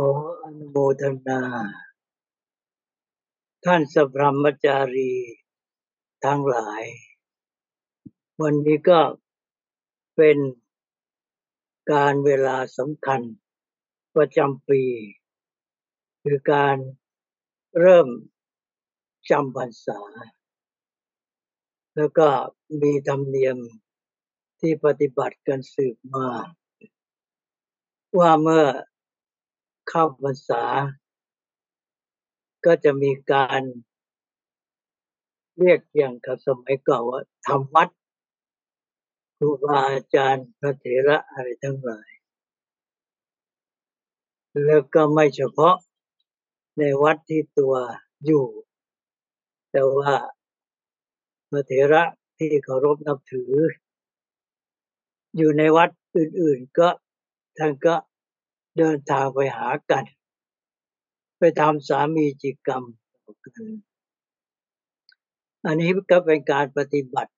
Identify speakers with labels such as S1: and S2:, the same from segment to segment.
S1: ขออนุโมทนา ท่านสัพพมจารีทั้งหลาย วันนี้ก็เป็นการเวลาสำคัญประจำปี คือการเริ่มจำพรรษา แล้วก็มีธรรมเนียมที่ปฏิบัติกันสืบมา ว่าเมื่อ เข้าพรรษา ก็จะมีการเรียกอย่างกับสมัยเก่อนว่าทำวัดครูบาอาจารย์พระเถระอะไรทั้งหลาย แล้วก็ไม่เฉพาะในวัดที่ตัวอยู่ แต่ว่าพระเถระที่เคารพนับถือ อยู่ในวัดอื่น ๆ ก็ท่านก็ เดินทางไปหากัน ไปทำสามีจิกรรมกันอันนี้ก็เป็นการปฏิบัติ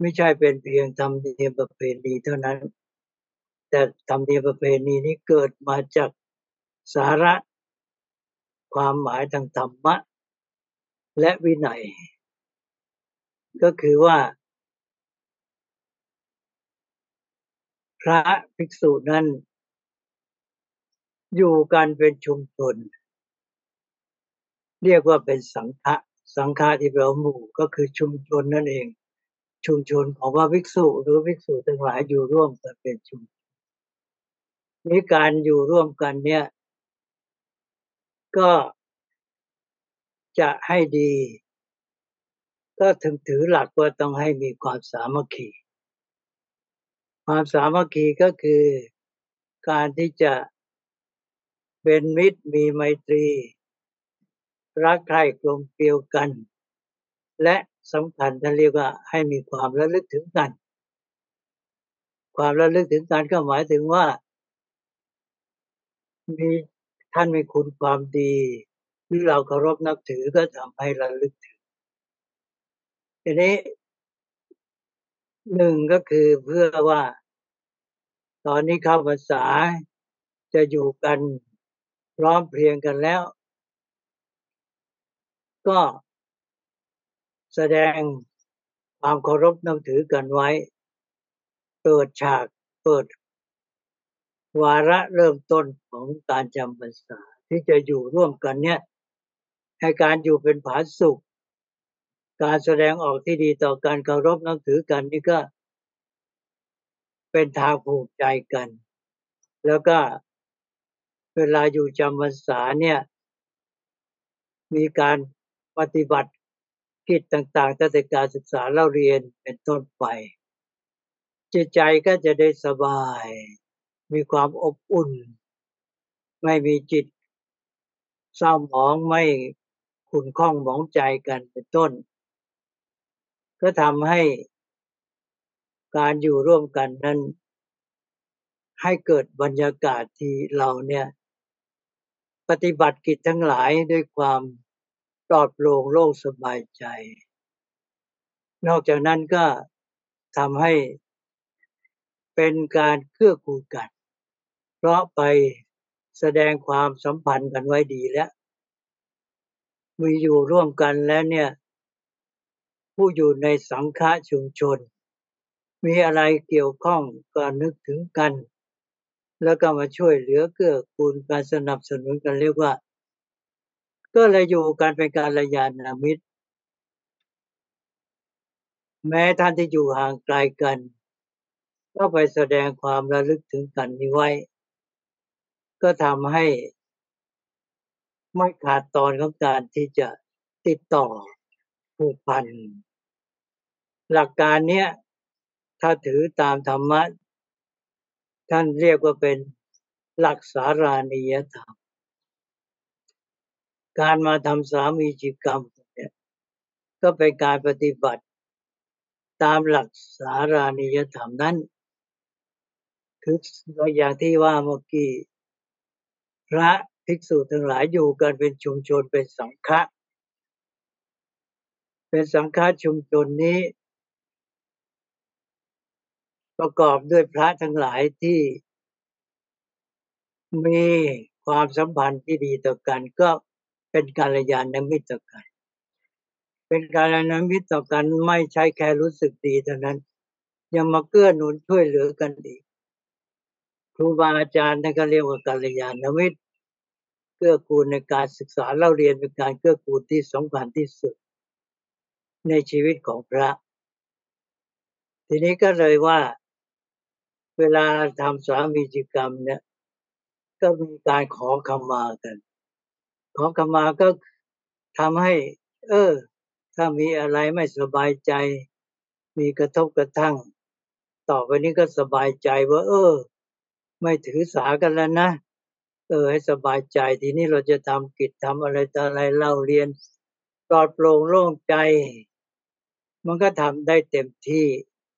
S1: ไม่ใช่เป็นเพียงทำเนียมประเพณีเท่านั้น แต่ทำเนียมประเพณีนี้เกิดมาจากสาระความหมายทางธรรมะ และวินัย ก็คือว่า พระภิกษุนั้น อยู่กันเป็นชุมชน เรียกว่าเป็นสังฆะสังฆาที่แปลว่าหมู่ก็คือชุมชนนั่นเอง ชุมชนของพระภิกษุหรือภิกษุทั้งหลายอยู่ร่วมกันเป็นชุมนี้การอยู่ร่วมกันเนี่ย ก็จะให้ดี ก็ถึงถือหลักว่าต้องให้มีความสามัคคีความสามัคคีก็คือการที่จะ เป็นมิตรมีไมตรี รักใคร่กลมเกลียวกัน และสำคัญท่านเรียกว่าให้มีความระลึกถึงกัน ความระลึกถึงกันก็หมายถึงว่า มีท่านมีคุณความดีที่เราเคารพนับถือก็ทำให้ระลึกถึงทีนี้หนึ่งก็คือเพื่อว่า ตอนนี้เข้าภาษาจะอยู่กัน พร้อมเพรียงกันแล้ว ก็แสดงความเคารพนับถือกันไว้ เปิดฉากเปิด วาระเริ่มต้นของการจำพรรษาที่จะอยู่ร่วมกันเนี่ยให้การอยู่เป็นผาสุข การแสดงออกที่ดีต่อการเคารพนับถือกันนี่ก็ เป็นทางผูกใจกัน แล้วก็ เวลาอยู่จำพรรษาเนี่ยมีการปฏิบัติกิจต่างๆตั้งแต่การศึกษาเล่าเรียนเป็นต้นไปจิตใจก็จะได้สบาย มีความอบอุ่น ไม่มีจิตเศร้าหมองไม่ขุ่นข้องหมองใจกันเป็นต้น ก็ทำให้การอยู่ร่วมกันนั้น ให้เกิดบรรยากาศที่เราเนี่ย ปฏิบัติกิจทั้งหลายด้วยความปลอดโปร่งโล่งสบายใจ นอกจากนั้นก็ทำให้เป็นการเกื้อกูลกัน เพราะไปแสดงความสัมพันธ์กันไว้ดีแล้ว มีอยู่ร่วมกันแล้วเนี่ย ผู้อยู่ในสังฆะชุมชน มีอะไรเกี่ยวข้องก็นึกถึงกัน แล้วก็มาช่วยเหลือเกื้อกูลการสนับสนุนกันเรียกว่า ก็เลยอยู่กันเป็นการระยานามิตร แม้ท่านที่อยู่ห่างไกลกัน ก็ไปแสดงความระลึกถึงกันนี้ไว้ ก็ทำให้ ไม่ขาดตอนของการที่จะติดต่อผูกพัน หลักการเนี้ยถ้าถือตามธรรมะ ท่านเรียกว่าเป็นหลักสารานิยธรรม การมาทำสามีจิกรรมเนี่ยก็เป็นการปฏิบัติตามหลักสารานิยธรรมนั้นคืออย่างที่ว่าเมื่อกี้พระภิกษุทั้งหลายอยู่กันเป็นชุมชนเป็นสังฆะเป็นสังฆะชุมชนนี้ ประกอบด้วยพระทั้งหลายที่มีความสัมพันธ์ที่ดีต่อกันก็เป็นกาลยานมิตรต่อกัน เป็นกาลยานมิตรต่อกันไม่ใช่แค่รู้สึกดีเท่านั้น ยังมาเกื้อหนุนช่วยเหลือกันอีกครูบาอาจารย์นั่นก็เรียกว่ากาลยานมิตรเกื้อกูลในการศึกษาเล่าเรียนเป็นการเกื้อกูลที่สำคัญที่สุด ในชีวิตของพระ ทีนี้ก็เลยว่า เวลาทำสามีจิกรรมเนี่ย ก็มีการขอขมากัน ขอขมาก็ทำให้ เออ ถ้ามีอะไรไม่สบายใจ มีกระทบกระทั่ง ต่อไปนี้ก็สบายใจว่า เออ ไม่ถือสากันแล้วนะ เออ ให้สบายใจทีนี้เราจะทำกิจทำอะไรต่ออะไรเล่าเรียนปลอดโปร่งโล่งใจ มันก็ทำได้เต็มที่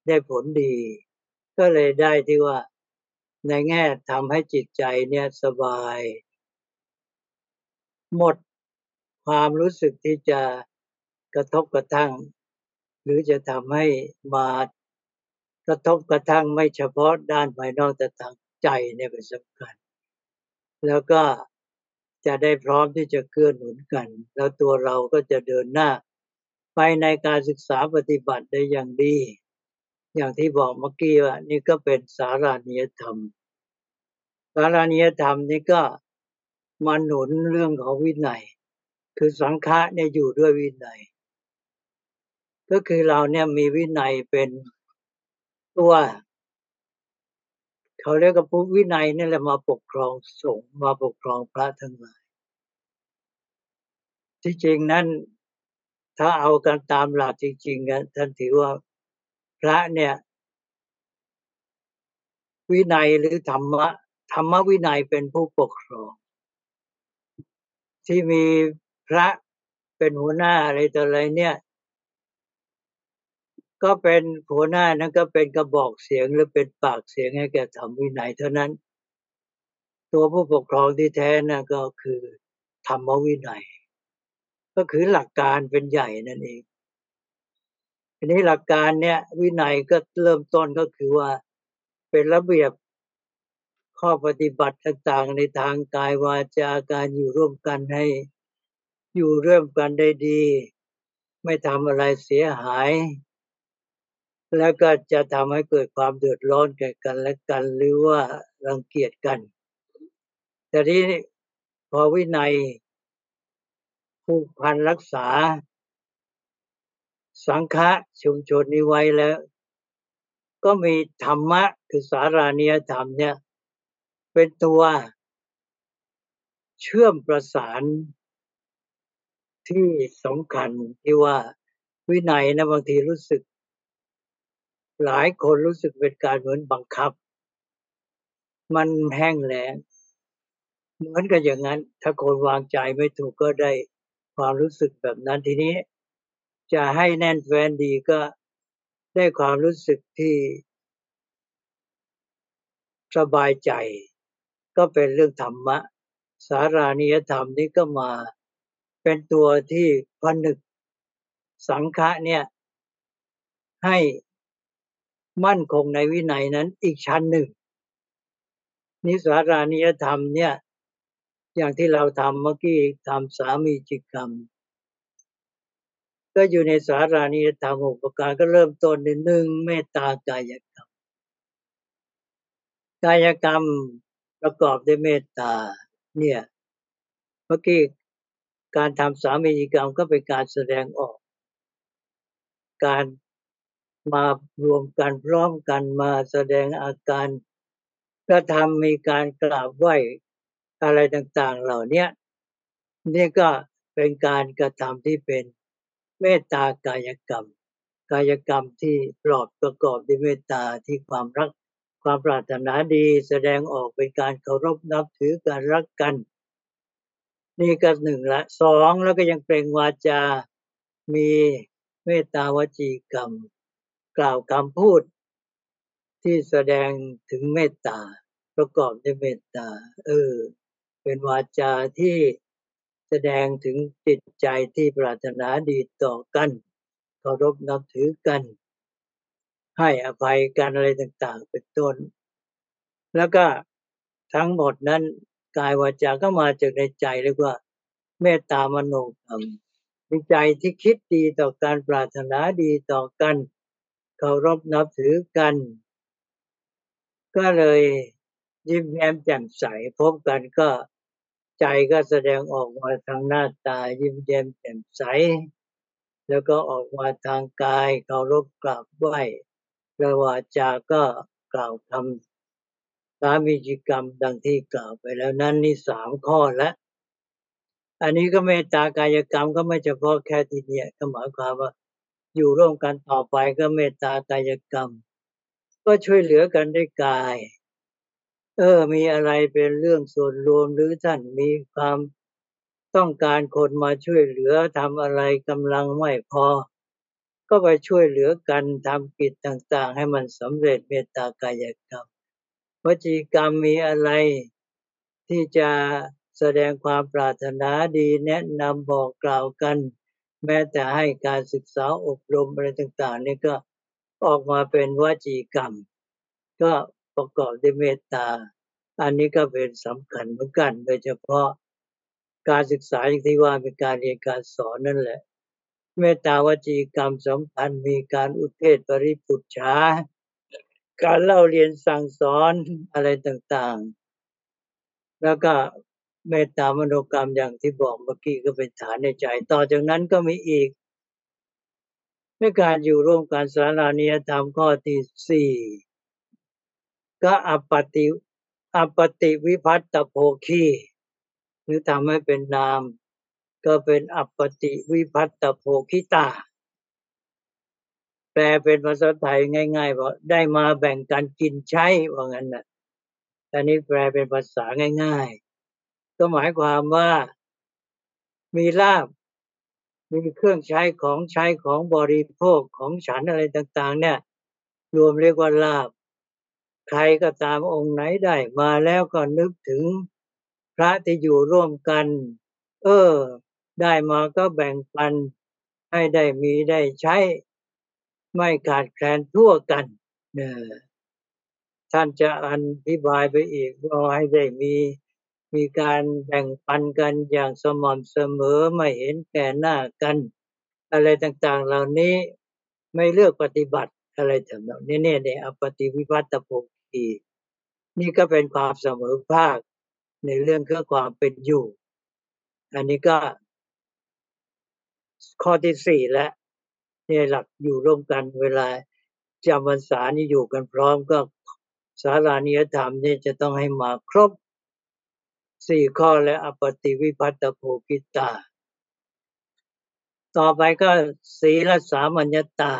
S1: ได้ผลดี ก็เลยได้ที่ว่าในแง่ทำให้จิตใจเนี่ยสบาย หมดความรู้สึกที่จะกระทบกระทั่ง หรือจะทำให้มากระทบกระทั่งไม่เฉพาะด้านภายนอกแต่ทางใจเนี่ยเป็นสำคัญ แล้วก็จะได้พร้อมที่จะเกื้อหนุนกัน แล้วตัวเราก็จะเดินหน้า ไปในการศึกษาปฏิบัติได้อย่างดี อย่างที่บอกเมื่อกี้ว่านี่ก็เป็นสารานิยธรรม สารานิยธรรมนี่ก็มาหนุนเรื่องของวินัย คือสังฆะเนี่ยอยู่ด้วยวินัย ก็คือเราเนี่ยมีวินัยเป็นตัวเขาเรียกกับผู้วินัยนี่แหละมาปกครองสงฆ์มาปกครองพระทั้งหลายที่จริงนั้นถ้าเอากันตามหลักจริงๆกันท่านถือว่า พระเนี่ย วินัยหรือธรรมะธรรมวินัยเป็นผู้ปกครอง ที่มีพระเป็นหัวหน้าอะไรต่ออะไรเนี่ย ก็เป็นหัวหน้านั้นก็เป็นกระบอกเสียงหรือเป็นปากเสียงให้แก่ธรรมวินัยเท่านั้น ตัวผู้ปกครองที่แท้นะก็คือธรรมวินัย ก็คือหลักการเป็นใหญ่นั่นเอง ทีนี้หลักการเนี้ยวินัยก็เริ่มต้นก็คือว่าเป็นระเบียบข้อปฏิบัติต่างๆในทางกายวาจาการอยู่ร่วมกันให้อยู่ร่วมกันได้ดี ไม่ทำอะไรเสียหาย แล้วก็จะทำให้เกิดความเดือดร้อนแก่กันและกัน หรือว่ารังเกียจกันแต่ที่พอวินัยผูกพันรักษา สังฆะชุมชนนี้ไว้แล้ว ก็มีธรรมะคือสารานิยธรรมเนี่ย เป็นตัวเชื่อมประสานที่สำคัญที่ว่าวินัยนะบางทีรู้สึก หลายคนรู้สึกเป็นการเหมือนบังคับ มันแห้งแล้งเหมือนกันอย่างนั้น ถ้าคนวางใจไม่ถูกก็ได้ความรู้สึกแบบนั้นทีนี้ จะให้แน่นแฟนดีก็ได้ความรู้สึกที่สบายใจ ก็เป็นเรื่องธรรมะ สารานิยธรรมนี้ก็มาเป็นตัวที่ผนึกสังฆะเนี่ย ให้มั่นคงในวินัยนั้นอีกชั้นหนึ่ง นิสารานิยธรรมเนี่ย อย่างที่เราทำเมื่อกี้ทำสามีจิกรรม ก็อยู่ในสารานิยธรรมหกประการก็เริ่มต้นในหนึ่งเมตตากายกรรม กายกรรมประกอบด้วยเมตตาเนี่ยเมื่อกี้การทำสามีกรรมก็เป็นการแสดงออก การมารวมกันพร้อมกันมาแสดงอาการกระทำมีการกราบไหว้อะไรต่าง ๆ เหล่านี้นี่ก็เป็นการกระทำที่เป็น เมตตากายกรรม กายกรรมที่ปลอบประกอบด้วยเมตตาที่ความรัก ความปรารถนาดีแสดงออกเป็นการเคารพนับถือการรักกัน นี่ก็หนึ่งละสองแล้วก็ยังเปล่งวาจา มีเมตตาวจีกรรม กล่าวคำพูด ที่แสดงถึงเมตตาประกอบด้วยเมตตาเออเป็นวาจาที่ แสดงถึงจิตใจที่ปรารถนาดีต่อกันเคารพนับถือกัน ให้อภัยกันอะไรต่างๆ เป็นต้น แล้วก็ทั้งหมดนั้นกายวาจาก็มาจากในใจเรียกว่า เมตตามโนกรรมมีใจที่คิดดีต่อการปรารถนาดีต่อกันเคารพนับถือกัน ก็เลยยิ้มแย้มแจ่มใสพบกันก็ ใจก็แสดงออกมาทางหน้าตายิ้มแย้มแจ่มใส แล้วก็ออกมาทางกายเคารพกราบไหว้และวาจาก็กล่าวคำสามีจิกรรมดังที่กล่าวไปแล้วนั้นนี่สามข้อแล้วอันนี้ก็เมตตากายกรรมก็ไม่เฉพาะแค่ทีเนี้ยก็หมายความว่า อยู่ร่วมกันต่อไปก็เมตตากายกรรม ก็ช่วยเหลือกันด้วยกาย เออ มีอะไรเป็นเรื่องส่วนรวมหรือท่านมีความต้องการคนมาช่วยเหลือทำอะไรกำลังไม่พอ ก็ไปช่วยเหลือกันทำกิจต่างๆ ให้มันสำเร็จเมตตากายกรรมวจีกรรมมีอะไรที่จะแสดงความปรารถนาดีแนะนำบอกกล่าวกัน แม้แต่ให้การศึกษาอบรมอะไรต่างๆนี่ก็ออกมาเป็นวจีกรรม ก็ ประกอบด้วยเมตตา อันนี้ก็เป็นสำคัญเหมือนกัน โดยเฉพาะการศึกษาอย่างที่ว่าเป็นการเรียนการสอนนั่นแหละ เมตตาวจีกรรมสำคัญมีการอุเทศปริปุจฉาการเล่าเรียนสั่งสอนอะไรต่างๆ แล้วก็เมตตามโนกรรมอย่างที่บอกเมื่อกี้ก็เป็นฐานในใจ ต่อจากนั้นก็มีอีกในการอยู่ร่วมกันสาราณียธรรมข้อที่สี่ ก็ อัปปฏิ อัปปฏิวิภัตตโภคีหรือทำให้เป็นนาม ก็เป็น อัปปฏิวิภัตตโภคิตา แปลเป็นภาษาไทยง่ายๆว่าได้มาแบ่งกันกินใช้ว่างั้นนะอันนี้แปลเป็นภาษาง่าย ๆ ก็หมายความว่า มีลาบมีเครื่องใช้ของใช้ของบริโภคของฉันอะไรต่าง ๆ เนี่ย รวมเรียกว่าลาบ ใครก็ตามองค์ไหนได้มาแล้วก็นึกถึงพระที่อยู่ร่วมกัน เออ ได้มาก็แบ่งปัน ให้ได้มีได้ใช้ ไม่ขาดแคลนทั่วกันเนี่ท่านจะอธิบายไปอีกว่าให้ได้มีมีการแบ่งปันกันอย่างสม่ำเสมอไม่เห็นแก่หน้ากัน อะไรต่างๆ เหล่านี้ไม่เลือกปฏิบัติอะไรทำนองนี้เนี่ยเนี่ยปฏิวิวัตโภ คีนี่ก็เป็นความเสมอภาคในเรื่องเครื่องความเป็นอยู่ อันนี้ก็ ข้อที่สี่แล้วเนี่ยหลักอยู่ร่วมกันเวลาจำพรรษานี่อยู่กันพร้อมก็สารานิยธรรมนี่จะต้องให้มาครบสี่ข้อและอปติวิพัตโภกิตา ต่อไปก็ศีลสามัญญตา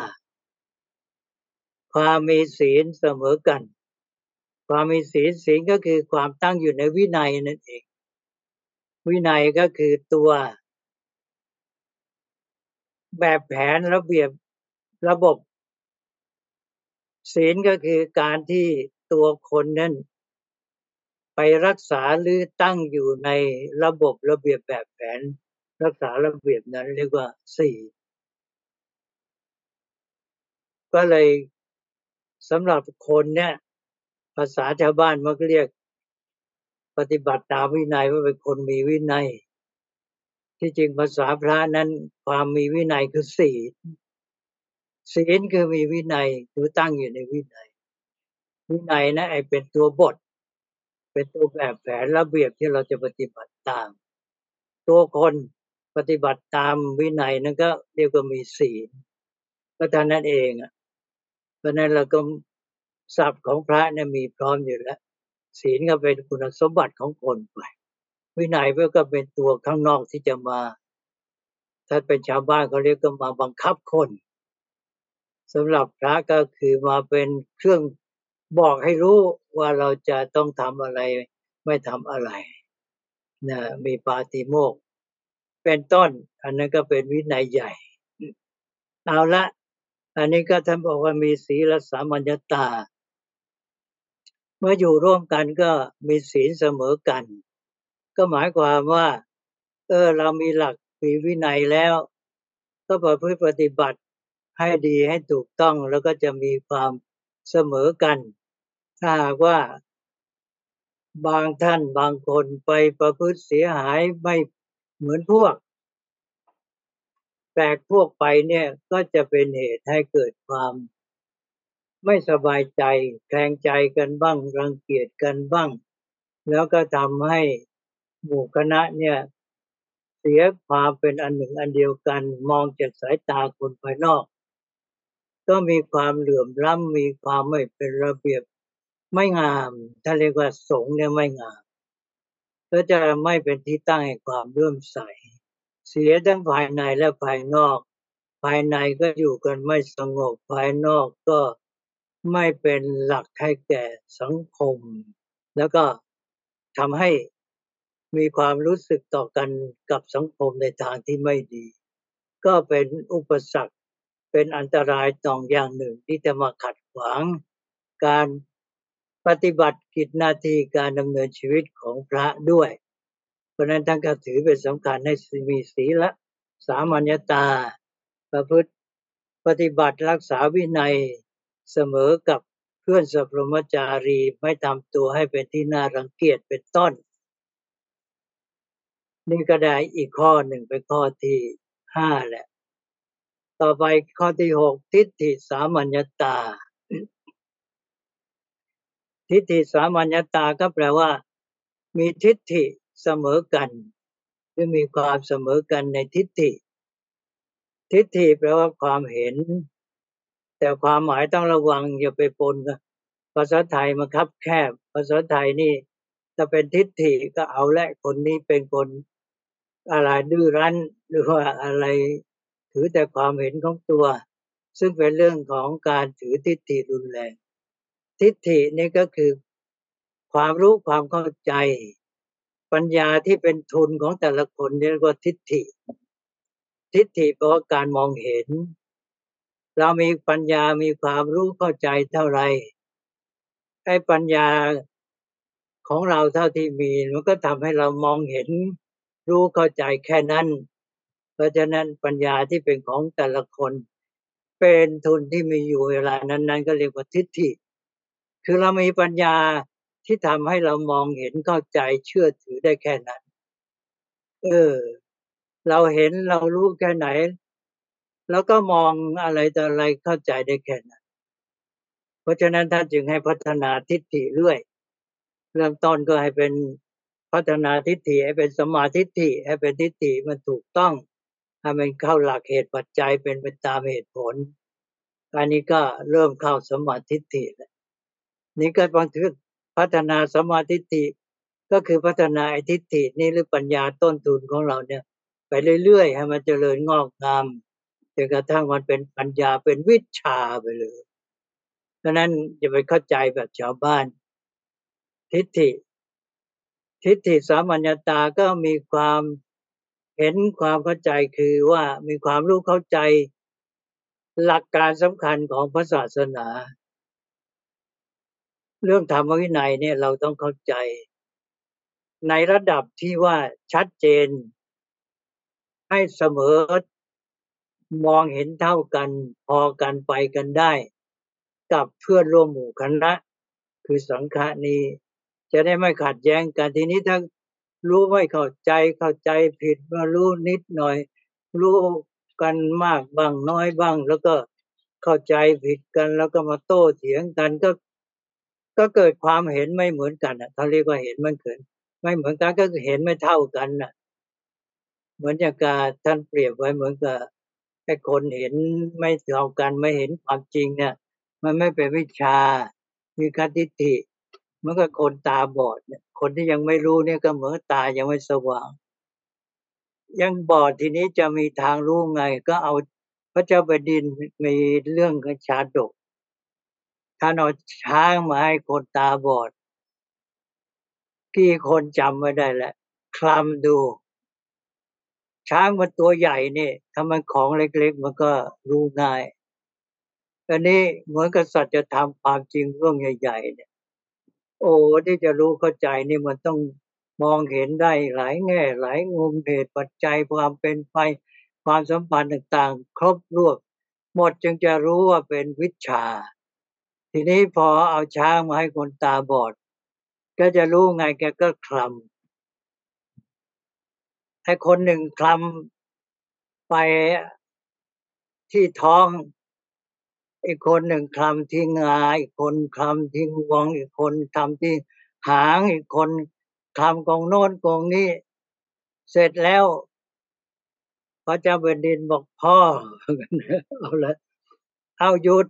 S1: ความมีศีลเสมอกัน ความมีศีลศีลก็คือความตั้งอยู่ในวินัยนั่นเอง วินัยก็คือตัว แบบแผนระเบียบระบบ ศีลก็คือการที่ตัวคนนั้นไปรักษาหรือตั้งอยู่ในระบบระเบียบแบบแผน รักษาระเบียบนั้นเรียกว่าสี่ก็เลยสำหรับคนเนี่ย ภาษาชาวบ้านมันก็เรียก ปฏิบัติตามวินัยว่าเป็นคนมีวินัย ที่จริงภาษาพระนั้นความมีวินัยคือศีลศีลคือมีวินัยคือตั้งอยู่ในวินัย วินัยนะไอเป็นตัวบท เป็นตัวแบบแผนระเบียบที่เราจะปฏิบัติตาม ตัวคนปฏิบัติตามวินัยนั้นก็เรียกว่ามีศีลก็เท่านั้นเองอะเพราะนั้นเราก็ ศัพท์ของพระเนี่ยมีพร้อมอยู่แล้ว ศีลก็เป็นคุณสมบัติของคนไป วินัยเพื่อก็เป็นตัวข้างนอกที่จะมา ถ้าเป็นชาวบ้านเขาเรียกก็มาบังคับคนสำหรับพระก็คือมาเป็นเครื่องบอกให้รู้ว่าเราจะต้องทำอะไรไม่ทำอะไรนะมีปาติโมก เป็นต้น อันนั้นก็เป็นวินัยใหญ่ เอาละ อันนี้ก็ท่านบอกว่ามีศีลสามัญญตา เมื่ออยู่ร่วมกันก็มีศีลเสมอกัน ก็หมายความว่า เออเรามีหลักมีวินัยแล้ว ก็ประพฤติปฏิบัติให้ดีให้ถูกต้องแล้วก็จะมีความเสมอกัน ถ้าหากว่า บางท่านบางคนไปประพฤติเสียหายไม่เหมือนพวกแปลกพวกไปเนี่ยก็จะเป็นเหตุให้เกิดความ ไม่สบายใจแคลงใจกันบ้าง รังเกียจกันบ้าง แล้วก็ทำให้หมู่คณะเนี่ยเสียความเป็นอันหนึ่งอันเดียวกันมองจากสายตาคนภายนอก ก็มีความเหลื่อมล้ำมีความไม่เป็นระเบียบไม่งามถ้าเรียกว่าสงเนี่ยไม่งามก็จะไม่เป็นที่ตั้งแห่งความเลื่อมใส เสียทั้งภายในและภายนอก ภายในก็อยู่กันไม่สงบภายนอกก็ ไม่เป็นหลักให้แก่สังคม แล้วก็ทำให้มีความรู้สึกต่อกันกับสังคมในทางที่ไม่ดี ก็เป็นอุปสรรคเป็นอันตรายต่องอย่างหนึ่งที่จะมาขัดขวาง การปฏิบัติกิจหน้าที่การดำเนินชีวิตของพระด้วย เพราะนั้นท่านก็ถือเป็นสำคัญให้มีศีลสามัญตา ประพฤติปฏิบัติรักษาวินัย เสมอกับเพื่อนสัพรมจารีไม่ทำตัวให้เป็นที่น่ารังเกียจเป็นต้น นี่ก็ได้อีกข้อหนึ่งเป็นข้อที่ห้าแหละ ต่อไปข้อที่หกทิฏฐิสามัญตา ทิฏฐิสามัญตาก็แปลว่า มีทิฏฐิเสมอกันหรือมีความเสมอกันในทิฏฐิทิฏฐิแปลว่าความเห็น แต่ความหมายต้องระวังอย่าไปปนกันภาษาไทยมันคับแคบ ภาษาไทยนี่ถ้าเป็นทิฏฐิก็เอาและคนนี้เป็นคนอะไรดื้อรั้นหรือว่าอะไรถือแต่ความเห็นของตัว ซึ่งเป็นเรื่องของการถือทิฏฐิรุนแรง ทิฏฐินี่ก็คือ ความรู้ความเข้าใจ ปัญญาที่เป็นทุนของแต่ละคนเรียกว่าทิฏฐิ ทิฏฐิแปลว่าการมองเห็น เรามีปัญญามีความรู้เข้าใจเท่าไรไอ้ปัญญาของเราเท่าที่มีมันก็ทำให้เรามองเห็นรู้เข้าใจแค่นั้น เพราะฉะนั้นปัญญาที่เป็นของแต่ละคน เป็นทุนที่มีอยู่เวลานั้นๆ ก็เรียกว่าทิฏฐิ คือเรามีปัญญาที่ทำให้เรามองเห็นเข้าใจเชื่อถือได้แค่นั้น เออ เราเห็นเรารู้แค่ไหน แล้วก็มองอะไรต่ออะไรเข้าใจได้แค่นั้นเพราะฉะนั้นท่านจึงให้พัฒนาทิฏฐิเรื่อย เริ่มต้นก็ให้เป็นพัฒนาทิฏฐิให้เป็นสมาทิฏฐิให้เป็นทิฏฐิมันถูกต้องให้มันเข้าหลักเหตุปัจจัยเป็นไปตามเหตุผลอันนี้ก็เริ่มเข้าสมาทิฏฐิแล้วนี่ก็บางทีพัฒนาสมาธิิก็คือพัฒนาไอทิฏฐินี่หรือปัญญาต้นทุนของเราเนี่ย ไปเรื่อยๆให้มันเจริญงอกงาม นกระทั่งมันเป็นปัญญาเป็นวิชาไปเลยดังนั้นอย่าไปเข้าใจแบบชาวบ้าน ทิฏฐิ ทิฏฐิสามัญญาตาก็มีความเห็นความเข้าใจคือว่ามีความรู้เข้าใจหลักการสำคัญของพระศาสนา เรื่องธรรมวินัยเนี่ยเราต้องเข้าใจ ในระดับที่ว่าชัดเจน ให้เสมอ มองเห็นเท่ากันพอกันไปกันได้ กับเพื่อนร่วมหมู่คณะ คือสังฆานี้ จะได้ไม่ขัดแย้งกันทีนี้ถ้ารู้ไม่เข้าใจเข้าใจผิดมารู้นิดหน่อย รู้กันมากบ้างน้อยบ้าง แล้วก็เข้าใจผิดกันแล้วก็มาโต้เถียงกันก็ ก็เกิดความเห็นไม่เหมือนกันอะเขาเรียกว่าเห็นมันเกิดไม่เหมือนกันก็เห็นไม่เท่ากันน่ะ เหมือนอย่างการท่านเปรียบไว้เหมือนกับ ไอ้คนเห็นไม่เท่ากันไม่เห็นความจริงเนี่ย มันไม่เป็นวิชามีคติทิมื่อกับคนตาบอดเนี่ยคนที่ยังไม่รู้เนี่ยก็เหมือนตายังไม่สว่าง ยังบอดทีนี้จะมีทางรู้ไง ก็เอาพระเจ้าแผ่นดินมีเรื่องของชาดกท่านเอาช้างมาให้คนตาบอด กี่คนจำไม่ได้แหละคลำดู ช้างมันตัวใหญ่เนี่ยถ้ามันของเล็กๆ มันก็รู้ง่ายอันนี้เหมือนกับสัจธรรมความจริงเรื่องใหญ่ๆเนี่ย โอ้ที่จะรู้เข้าใจนี่มันต้องมองเห็นได้หลายแง่ หลายมุมเหตุปัจจัยความเป็นไปความสัมพันธ์ต่างๆ ครบรวบหมดจึงจะรู้ว่าเป็นวิชา ทีนี้พอเอาช้างมาให้คนตาบอด ก็จะรู้ไงแกก็คลำ ไอ้คนหนึ่งคลำไปที่ท้อง อีกคนหนึ่งคลำที่งา อีกคนคลำที่งวง อีกคนคลำที่หาง อีกคนคลำกองโน้นกองนี้ เสร็จแล้วพระเจ้าแผ่นดินบอกพ่อ เอาละ เอาหยุด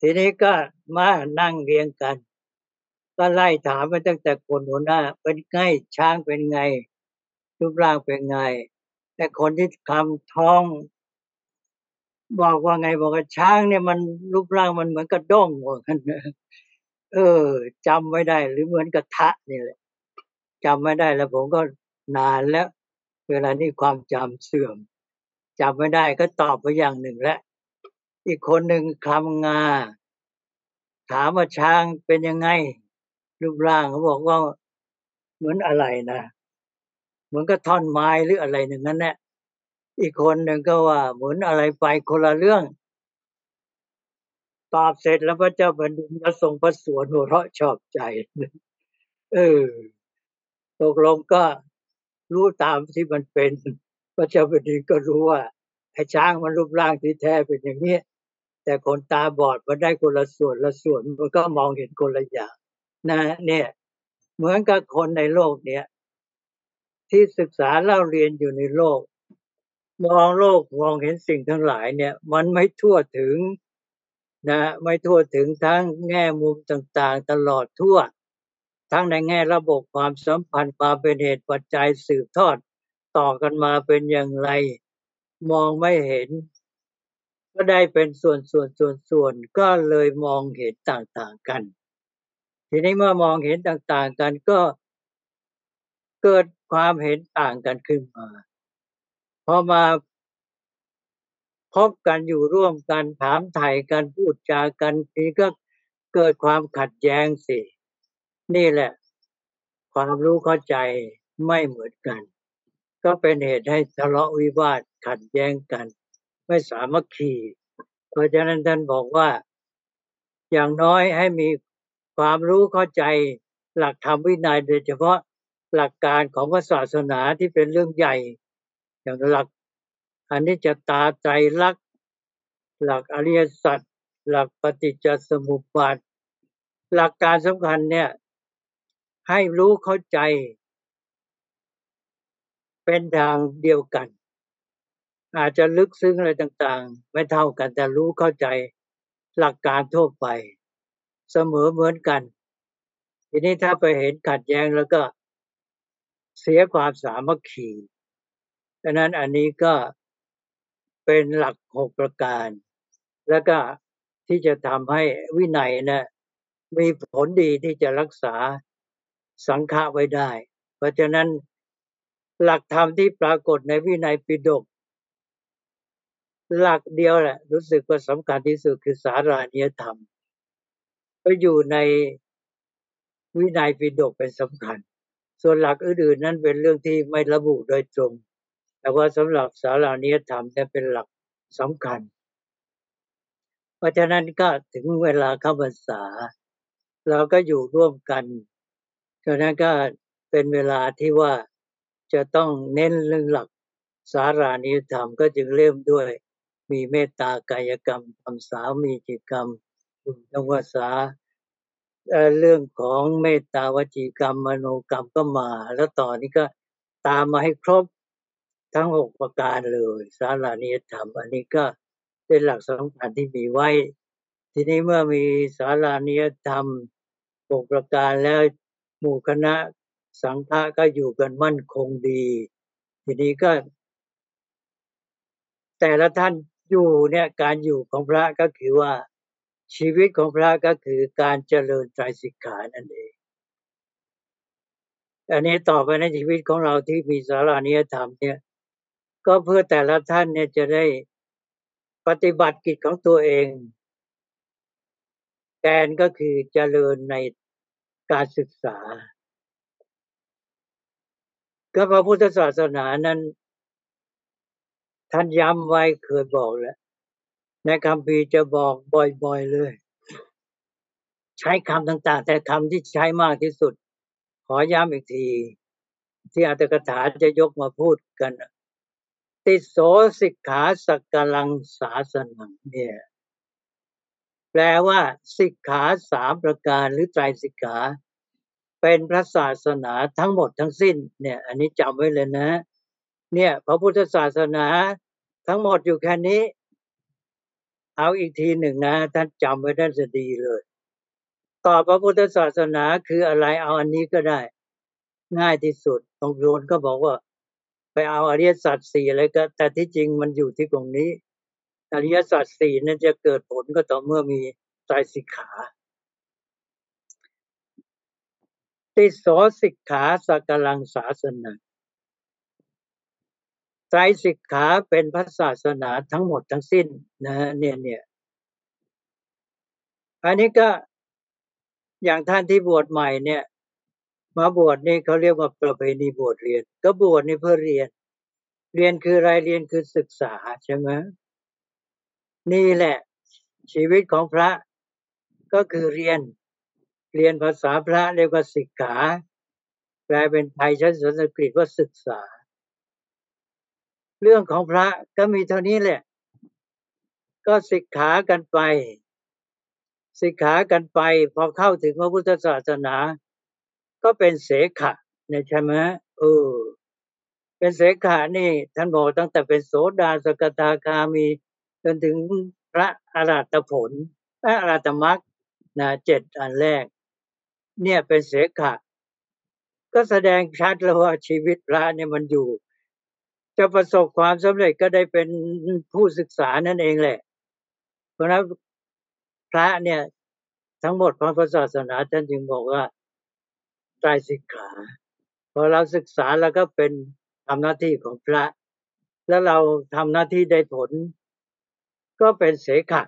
S1: ทีนี้ก็มานั่งเรียงกัน ก็ไล่ถามมาตั้งแต่คนหัวหน้า เป็นไงช้างเป็นไง รูปร่างเป็นไง แต่คนที่คำท้อง บอกว่าไงบอกว่าช้างเนี่ยมันรูปร่างมันเหมือนกระด้งว่ากันเออจำไม่ได้หรือเหมือนกระทะนี่แหละจำไม่ได้แล้วผมก็นานแล้ว เวลานี้ความจำเสื่อมจำไม่ได้ก็ตอบไปอย่างหนึ่งแล้วอีกคนหนึ่งคำงา ถามว่าช้างเป็นยังไง รูปร่างเขาบอกว่าเหมือนอะไรนะ มือนกับท่อนไม้หรืออะไรหนึ่งนั้นแหละอีกคนหนึ่งก็ว่า เหมือนอะไรไปคนละเรื่อง ตอบเสร็จแล้วพระเจ้าแผ่นดินก็ทรงพระสวนหัวเราะชอบใจ เออ ตกลงก็รู้ตามที่มันเป็น พระเจ้าแผ่นดินก็รู้ว่าไอ้ช้างมันรูปร่างที่แท้เป็นอย่างนี้แต่คนตาบอดมันได้คนละส่วนละส่วนมันก็มองเห็นคนละอย่างนะ เนี่ย เหมือนกับคนในโลกเนี่ย ที่ศึกษาเล่าเรียนอยู่ในโลก มองโลกมองเห็นสิ่งทั้งหลายเนี่ย มันไม่ทั่วถึงนะไม่ทั่วถึงทั้งแง่มุมต่างๆ ตลอดทั่ว ทั้งในแง่ระบบความสัมพันธ์ความเป็นเหตุปัจจัยสืบทอดต่อกันมาเป็นอย่างไร มองไม่เห็น ก็ได้เป็นส่วนส่วนส่วนส่วนก็เลยมองเห็นต่างๆกัน ทีนี้เมื่อมองเห็นต่างๆกันก็เกิด ความเห็นต่างกันขึ้นมา พอมาพบกันอยู่ร่วมกันถามไถ่กันพูดจากันทีก็เกิดความขัดแย้งสิ นี่แหละ ความรู้เข้าใจไม่เหมือนกัน ก็เป็นเหตุให้ทะเลาะวิวาทขัดแย้งกัน ไม่สามัคคีเพราะฉะนั้นท่านบอกว่า อย่างน้อยให้มีความรู้เข้าใจหลักธรรมวินัยโดยเฉพาะ หลักการของศาสนาที่เป็นเรื่องใหญ่ อย่างหลักอันนี้จะตาใจรักหลักอริยสัจหลักปฏิจจสมุปบาทหลักการสำคัญเนี่ยให้รู้เข้าใจ เป็นทางเดียวกัน อาจจะลึกซึ้งอะไรต่าง ๆ ไม่เท่ากันแต่รู้เข้าใจหลักการทั่วไป เสมอเหมือนกัน ทีนี้ถ้าไปเห็นขัดแย้งแล้วก็ เสียความสามัคคีดังนั้นอันนี้ก็เป็นหลักหกประการ แล้วก็ที่จะทำให้วินัยนะมีผลดีที่จะรักษาสังฆะไว้ได้ เพราะฉะนั้นหลักธรรมที่ปรากฏในวินัยปิฎกหลักเดียวแหละรู้สึกว่าสำคัญที่สุดคือสารานิยธรรม ก็อยู่ในวินัยปิฎกเป็นสำคัญ ส่วนหลักอื่นๆนั้นเป็นเรื่องที่ไม่ระบุโดยตรง แต่ว่าสำหรับสารานิยธรรมเนี่ยเป็นหลักสำคัญ เพราะฉะนั้นก็ถึงเวลาเข้าพรรษา เราก็อยู่ร่วมกันฉะนั้นก็เป็นเวลาที่ว่าจะต้องเน้นเรื่องหลักสารานิยธรรมก็จึงเริ่มด้วยมีเมตตากายกรรมทำสามีจิตกรรมทวสา เรื่องของเมตตาวจีกรรมมโนกรรมก็มา แล้วต่อนนี้ก็ตามมาให้ครบทั้งหกประการเลย สารานิยธรรม อันนี้ก็เป็นหลักสำคัญที่มีไว้ ทีนี้เมื่อมีสารานิยธรรมหกประการแล้วหมู่คณะสังฆะก็อยู่กันมั่นคงดี ทีนี้ก็ แต่ละท่านอยู่เนี่ยการอยู่ของพระก็คือว่า ชีวิตของพระก็คือการเจริญใจสิกขานั่นเอง อันนี้ต่อไปในชีวิตของเราที่มีสารานิยธรรมเนี่ย ก็เพื่อแต่ละท่านเนี่ยจะได้ปฏิบัติกิจของตัวเอง แกนก็คือเจริญในการศึกษา ก็พระพุทธศาสนานั้น ท่านย้ำไว้เคยบอกแล้ว ในคำพีจะบอกบ่อยๆเลย ใช้คำต่างๆ แต่คำที่ใช้มากที่สุด ขอย้ำอีกที ที่อัตถกถาจะยกมาพูดกัน ติโสสิกขาสักกลังสาสนังเนี่ยแปลว่าสิกขาสามประการหรือไตรสิกขาเป็นพระศาสนาทั้งหมดทั้งสิ้นเนี่ย อันนี้จำไว้เลยนะ เนี่ย พระพุทธศาสนาทั้งหมดอยู่แค่นี้ เอาอีกทีหนึ่งนะ ท่านจำไว้ได้จะดีเลย ตอบพระพุทธศาสนาคืออะไรเอาอันนี้ก็ได้ ง่ายที่สุดบางคนก็บอกว่า ไปเอาอริยสัจสี่อะไรก็ แต่ที่จริงมันอยู่ที่ตรงนี้ อริยสัจสี่นั้นจะเกิดผลก็ต่อเมื่อมีใจสิกขาติสสิกขาสักลังศาสนา ตรสิกขาเป็นพระศาสนาทั้งหมดทั้งสิ้นนะเนี่ยเนี่ยอันนี้ก็อย่างท่านที่บวชใหม่เนี่ย มาบวชนี่เขาเรียกว่าประเพณีบวชเรียน ก็บวชนี่เพื่อเรียน เรียนคืออะไรเรียนคือศึกษาใช่ไหมนี่แหละ ชีวิตของพระก็คือเรียน เรียนภาษาพระเรียกว่าศิกขาแปลเป็นไทยใช้สันสกฤตว่าศึกษา เรื่องของพระก็มีเท่านี้แหละ ก็ศิกขากันไปศิกขากันไป พอเข้าถึงพระพุทธศาสนา ก็เป็นเสขะเนี่ยใช่ไหมเออเป็นเสขะนี่ท่านบอกตั้งแต่เป็นโสดาสกทาคามี จนถึงพระอรัตผลพระอรัตมรรคนะเจ็ดอันแรก เนี่ยเป็นเสขะ ก็แสดงชัดแล้วว่าชีวิตพระเนี่ยมันอยู่ จะประสบความสำเร็จก็ได้เป็นผู้ศึกษานั่นเองแหละ เพราะนั้นพระเนี่ย ทั้งหมดพระพุทธศาสนาท่านจึงบอกว่าไตรสิกขาพอเราศึกษาแล้วก็เป็นทำหน้าที่ของพระ แล้วเราทำหน้าที่ได้ผล ก็เป็นเสขะ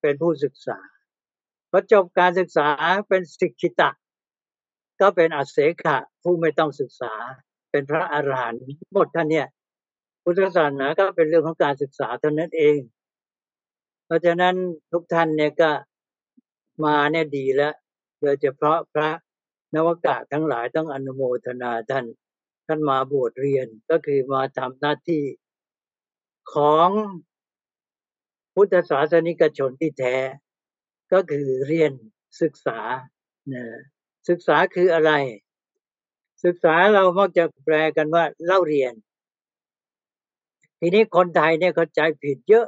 S1: เป็นผู้ศึกษาพอจบการศึกษาเป็นสิกขิตะ ก็เป็นอาเสขะผู้ไม่ต้องศึกษา เป็นพระอรหันต์หมดท่านเนี่ย พุทธศาสนาก็เป็นเรื่องของการศึกษาเท่านั้นเอง เพราะฉะนั้นทุกท่านเนี่ยก็มาเนี่ยดีแล้วโดยเฉพาะพระนวกะทั้งหลายต้องอนุโมทนาท่าน ท่านมาบวชเรียนก็คือมาทำหน้าที่ของพุทธศาสนิกชนที่แท้ ก็คือเรียนศึกษาเนี่ยศึกษาคืออะไร ศึกษาเรามักจะแปลกันว่าเล่าเรียน ทีนี้คนไทยเนี่ยเข้าใจผิดเยอะ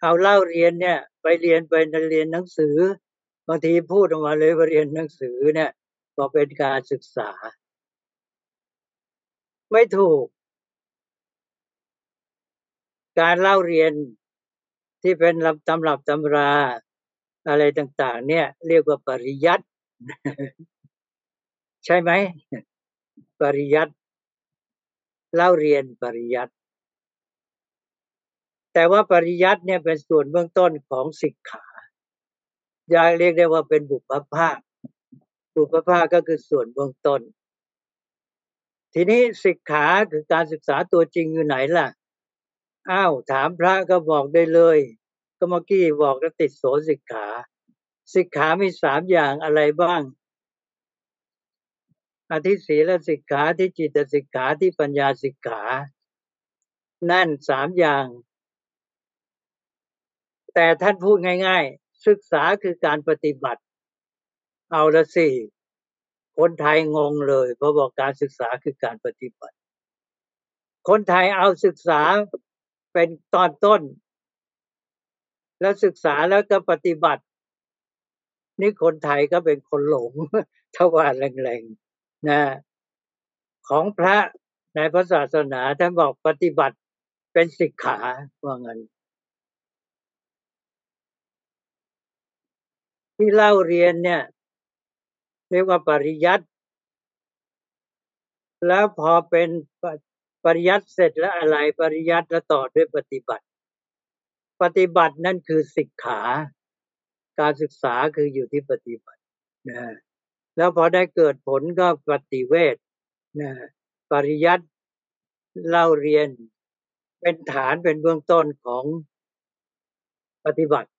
S1: เอาเล่าเรียนเนี่ย ไปเรียนไปเรียนหนังสือบางทีพูดออกมาเลยว่าเรียนหนังสือเนี่ยก็เป็นการศึกษา ไม่ถูก การเล่าเรียนที่เป็นลำตำรับตำราอะไรต่าง ๆ เนี่ย เรียกว่าปริยัติใช่ไหม ปริยัติ เล่าเรียนปริยัติ แต่ว่าปริยัติเนี่ยเป็นส่วนเบื้องต้นของสิกขาอยากเรียกได้ว่าเป็นบุพภาค บุพภาคก็คือส่วนเบื้องต้น ทีนี้สิกขาคือการศึกษาตัวจริงอยู่ไหนล่ะ อ้าวถามพระก็บอกได้เลย ก็เมื่อกี้บอกแล้วติดโสสิกขา สิกขามีสามอย่างอะไรบ้าง อธิศีลสิกขาที่จิตสิกขาที่ปัญญาสิกขา นั่นสามอย่าง แต่ท่านพูดง่าย ๆ ศึกษาคือการปฏิบัติ เอาละสิคนไทยงงเลยเพราะบอกการศึกษาคือการปฏิบัติ คนไทยเอาศึกษาเป็นตอนต้น แล้วศึกษาแล้วก็ปฏิบัติ นี่คนไทยก็เป็นคนหลงทวารแรงๆ นะของพระในพระศาสนาท่านบอกปฏิบัติเป็นสิกขาว่างั้นที่เล่าเรียนเนี่ยเรียกว่าปริยัติแล้วพอเป็นปริยัติเสร็จแล้วอะไรปริยัติแล้วต่อด้วยปฏิบัติ ปฏิบัตินั่นคือศิกขา การศึกษาคืออยู่ที่ปฏิบัตินะ แล้วพอได้เกิดผลก็ปฏิเวทนะปริยัติเล่าเรียนเป็นฐานเป็นเบื้องต้นของปฏิบัติ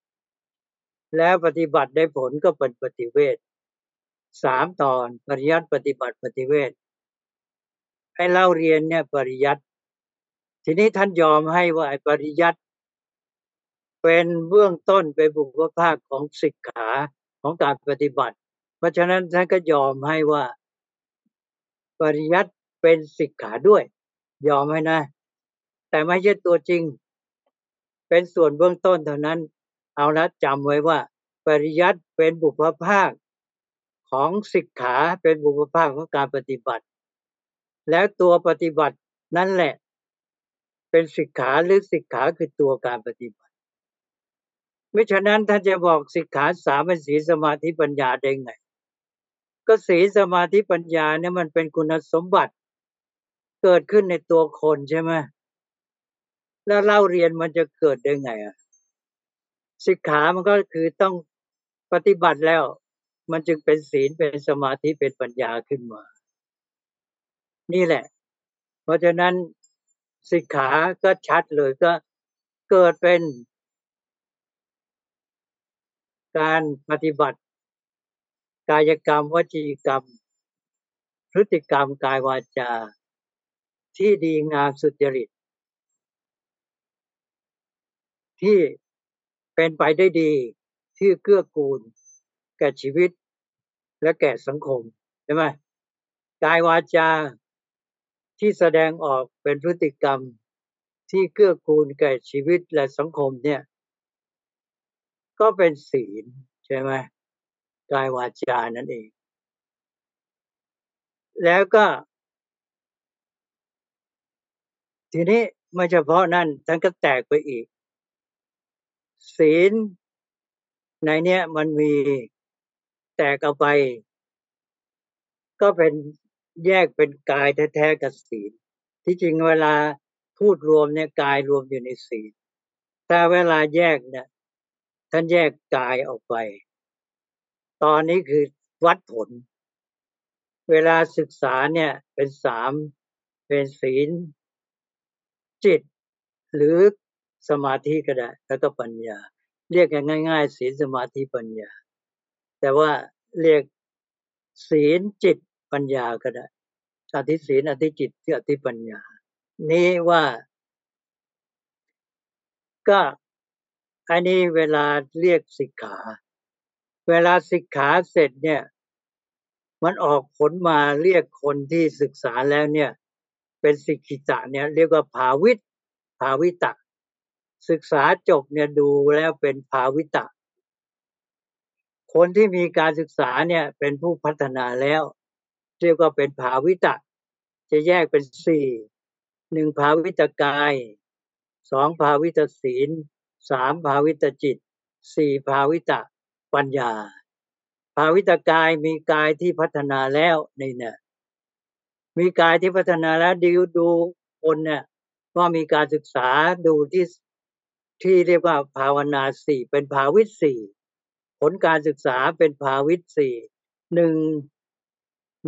S1: แล้วปฏิบัติได้ผลก็เป็นปฏิเวทสามตอนปริยัติปฏิบัติปฏิเวทให้เล่าเรียนเนี่ยปริยัติ ทีนี้ท่านยอมให้ว่าปริยัติ เป็นเบื้องต้นเป็นบุคคลภาคของศิกขาของการปฏิบัติ เพราะฉะนั้นท่านก็ยอมให้ว่า ปริยัติเป็นศิกขาด้วย ยอมให้นะ แต่ไม่ใช่ตัวจริง เป็นส่วนเบื้องต้นเท่านั้น เอาละจำไว้ว่า ปริยัติเป็นบุพภาคของศิกขาเป็นบุพภาคของการปฏิบัติ แล้วตัวปฏิบัตินั่นแหละ เป็นศิกขาหรือศิกขาคือตัวการปฏิบัติ ไม่ฉะนั้นท่านจะบอกสิกขาสามเป็นสีสมาธิปัญญาได้ไง ก็สีสมาธิปัญญาเนี่ยมันเป็นคุณสมบัติ เกิดขึ้นในตัวคนใช่ไหมแล้วเล่าเรียนมันจะเกิดได้ไงอะสิกขามันก็คือต้องปฏิบัติแล้ว มันจึงเป็นศีลเป็นสมาธิเป็นปัญญาขึ้นมา นี่แหละ เพราะฉะนั้นสิกขาก็ชัดเลยก็เกิดเป็น การปฏิบัติ กายกรรมวจีกรรม พฤติกรรมกายวาจา ที่ดีงามสุจริต ที่เป็นไปได้ดีที่เกื้อกูล แก่ชีวิตและแก่สังคมใช่ไหมกายวาจาที่แสดงออกเป็นพฤติกรรมที่เกื้อกูลแก่ชีวิตและสังคมเนี่ย ก็เป็นศีลใช่ไหม กายวาจานั่นเอง แล้วก็ ทีนี้ไม่เฉพาะนั่นท่านก็แตกไปอีก ศีลในเนี้ยมันมีแตกเอาไป ก็เป็นแยกเป็นกายแท้ๆกับศีล ที่จริงเวลาพูดรวมเนี่ยกายรวมอยู่ในศีลแต่เวลาแยกเนี่ยท่านแยกกายออกไป ตอนนี้คือวัดผล เวลาศึกษาเนี่ยเป็นสามเป็นศีล จิต หรือสมาธิก็ได้ แล้วก็ปัญญา เรียกกันง่าย ๆ ศีลสมาธิปัญญา แต่ว่าเรียกศีลจิตปัญญาก็ได้อธิศีลอธิจิตที่อธิปัญญา นี้ว่าก็อันนี้เวลาเรียกสิกขา เวลาสิกขาเสร็จเนี่ย มันออกผลมาเรียกคนที่ศึกษาแล้วเนี่ย เป็นสิกขิตะเนี่ยเรียกว่าภาวิตภาวิตะ ศึกษาจบเนี่ยดูแล้วเป็นภาวิตะ คนที่มีการศึกษาเนี่ยเป็นผู้พัฒนาแล้ว เรียกว่าเป็นภาวิตะ จะแยกเป็นสี่หนึ่งภาวิตกายสองภาวิตศีลสามภาวิตจิตสี่ภาวิตะ ปัญญา ภาวิตกายมีกายที่พัฒนาแล้วนี่เนี่ยมีกายที่พัฒนาแล้วดูดูคนเนี่ยว่ามีการศึกษาดูที่ที่เรียกว่าภาวนาสี่เป็นภาวิตสี่ผลการศึกษาเป็นภาวิตสี่หนึ่ง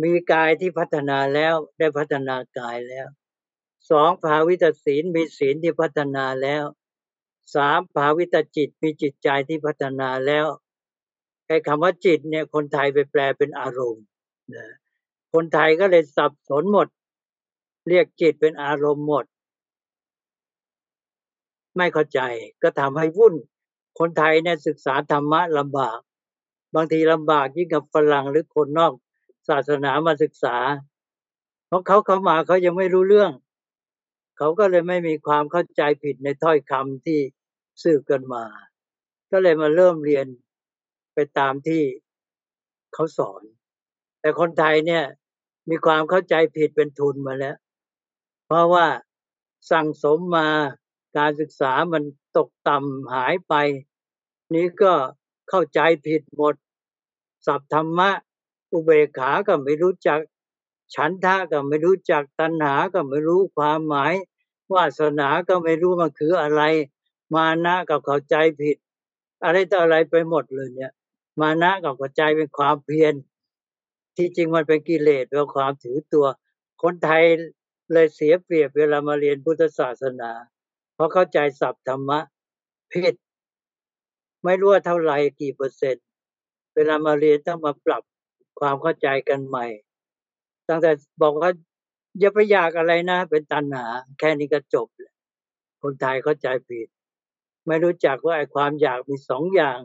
S1: มีกายที่พัฒนาแล้วได้พัฒนากายแล้วสองภาวิตศีลมีศีลที่พัฒนาแล้วสามภาวิตจิตมีจิตใจที่พัฒนาแล้ว อ้คำว่าจิตเนี่ยคนไทยไปแปลเป็นอารมณ์นะคนไทยก็เลยสับสนหมด เรียกจิตเป็นอารมณ์หมด ไม่เข้าใจก็ทำให้วุ่น คนไทยเนี่ยศึกษาธรรมะลำบาก บางทีลำบากยิ่งกับฝรั่งหรือคนนอกศาสนามาศึกษา เพราะเขาเข้ามาเขายังไม่รู้เรื่อง เขาก็เลยไม่มีความเข้าใจผิดในถ้อยคำที่สืบกันมา ก็เลยมาเริ่มเรียน ไปตามที่เขาสอน แต่คนไทยเนี่ยมีความเข้าใจผิดเป็นทุนมาแล้ว เพราะว่าสั่งสมมาการศึกษามันตกต่ำหายไป นี้ก็เข้าใจผิดหมด สัพธรรมะ อุเบกขาก็ไม่รู้จัก ฉันทะก็ไม่รู้จักตัณหาก็ไม่รู้ความหมาย วาสนาก็ไม่รู้มันคืออะไร มานะกับเข้าใจผิด อะไรต่ออะไรไปหมดเลยเนี่ย มานะกับเข้าใจเป็นความเพียรที่จริงมันเป็นกิเลสเป็นความถือตัว คนไทยเลยเสียเปรียบเวลามาเรียนพุทธศาสนา เพราะเข้าใจศัพท์ธรรมะผิดไม่รู้ว่าเท่าไหร่กี่เปอร์เซ็นต์ เวลามาเรียนต้องมาปรับความเข้าใจกันใหม่ ตั้งแต่บอกว่าอย่าไปอยากอะไรนะ เป็นตัณหา แค่นี้ก็จบคนไทยเข้าใจผิด ไม่รู้จักว่าไอ้ความอยากมีสองอย่าง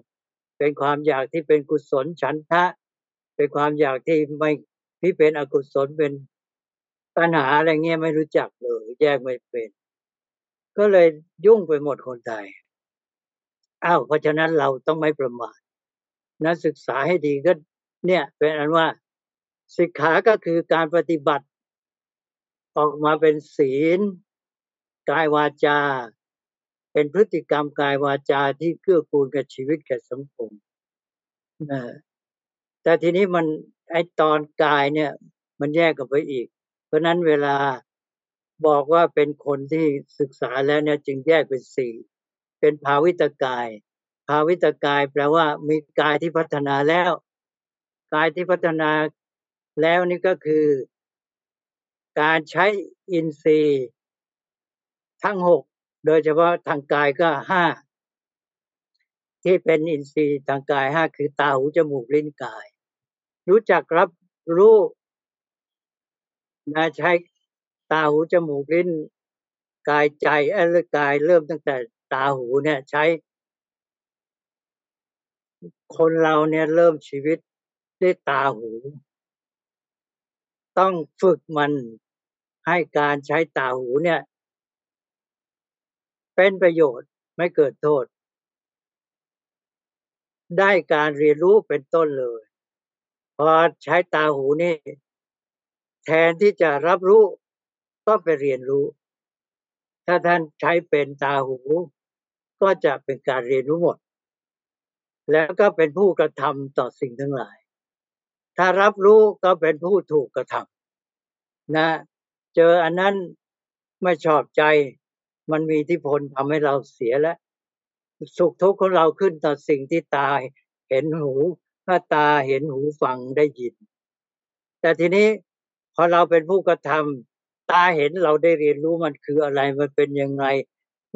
S1: เป็นความอยากที่เป็นกุศลฉันทะ เป็นความอยากที่ไม่ที่เป็นอกุศลเป็นตัณหาอะไรเงี้ยไม่รู้จักเลยแยกไม่เป็น ก็เลยยุ่งไปหมดคนไทยอ้าวเพราะฉะนั้นเราต้องไม่ประมาทนักศึกษาให้ดีก็เนี่ย เป็นอันว่าสิกขาก็คือการปฏิบัติ ออกมาเป็นศีลกายวาจา เป็นพฤติกรรมกายวาจาที่เกื้อกูลกับชีวิตกับสังคมนะแต่ทีนี้มันไอตอนกายเนี่ย มันแยกกันไปอีก เพราะนั้นเวลาบอกว่าเป็นคนที่ศึกษาแล้วเนี่ยจึงแยกเป็นสี่เป็นภาวิตกาย ภาวิตกายแปลว่ามีกายที่พัฒนาแล้ว กายที่พัฒนาแล้วนี่ก็คือ การใช้อินทรีย์ ทั้งหก โดยเฉพาะทางกายก็ห้าที่เป็นอินทรีย์ทางกายห้าคือตาหูจมูกลิ้นกาย รู้จักรับรู้นะใช้ตาหูจมูกลิ้นกายใจเออกายเริ่มตั้งแต่ตาหูเนี่ยใช้ คนเราเนี่ยเริ่มชีวิตด้วยตาหู ต้องฝึกมันให้การใช้ตาหูเนี่ย เป็นประโยชน์ไม่เกิดโทษ ได้การเรียนรู้เป็นต้นเลย พอใช้ตาหูนี่ แทนที่จะรับรู้ก็ไปเรียนรู้ ถ้าท่านใช้เป็นตาหู ก็จะเป็นการเรียนรู้หมด แล้วก็เป็นผู้กระทำต่อสิ่งทั้งหลาย ถ้ารับรู้ก็เป็นผู้ถูกกระทำนะ เจออันนั้นไม่ชอบใจ มันมีที่พลทำให้เราเสียแล้วสุขทุกข์ของเราขึ้นต่อสิ่งที่ตาเห็นหูถ้าตาเห็นหูฟังได้ยิน แต่ทีนี้พอเราเป็นผู้กระทำตาเห็นเราได้เรียนรู้มันคืออะไรมันเป็นยังไง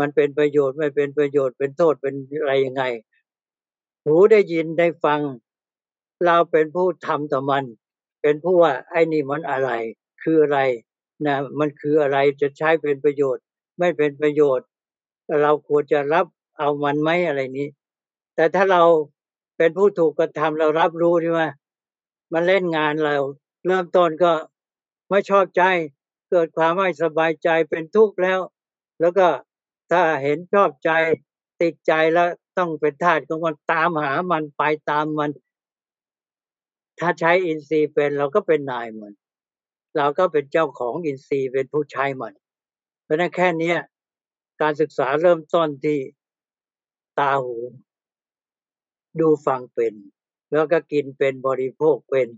S1: มันเป็นประโยชน์ไม่เป็นประโยชน์เป็นโทษเป็นอะไรยังไง หูได้ยินได้ฟัง เราเป็นผู้ทำต่อมัน เป็นผู้ว่าไอ้นี่มันอะไร คืออะไรนะมันคืออะไรจะใช้เป็นประโยชน์ ไม่เป็นประโยชน์ เราควรจะรับเอามันไหมอะไรนี้ แต่ถ้าเราเป็นผู้ถูกกระทำเรารับรู้ใช่ไหมมันเล่นงานเรา เริ่มต้นก็ไม่ชอบใจเกิดความไม่สบายใจเป็นทุกข์แล้ว แล้วก็ถ้าเห็นชอบใจติดใจแล้วต้องเป็นทาสของมันตามหามันไปตามมัน ถ้าใช้อินทรีย์เป็นเราก็เป็นนายมัน เราก็เป็นเจ้าของอินทรีย์เป็นผู้ใช้มัน ราะนั้นแค่นี้การศึกษาเริ่มต้นที่ตาหู ดูฟังเป็น แล้วก็กินเป็นบริโภคเป็น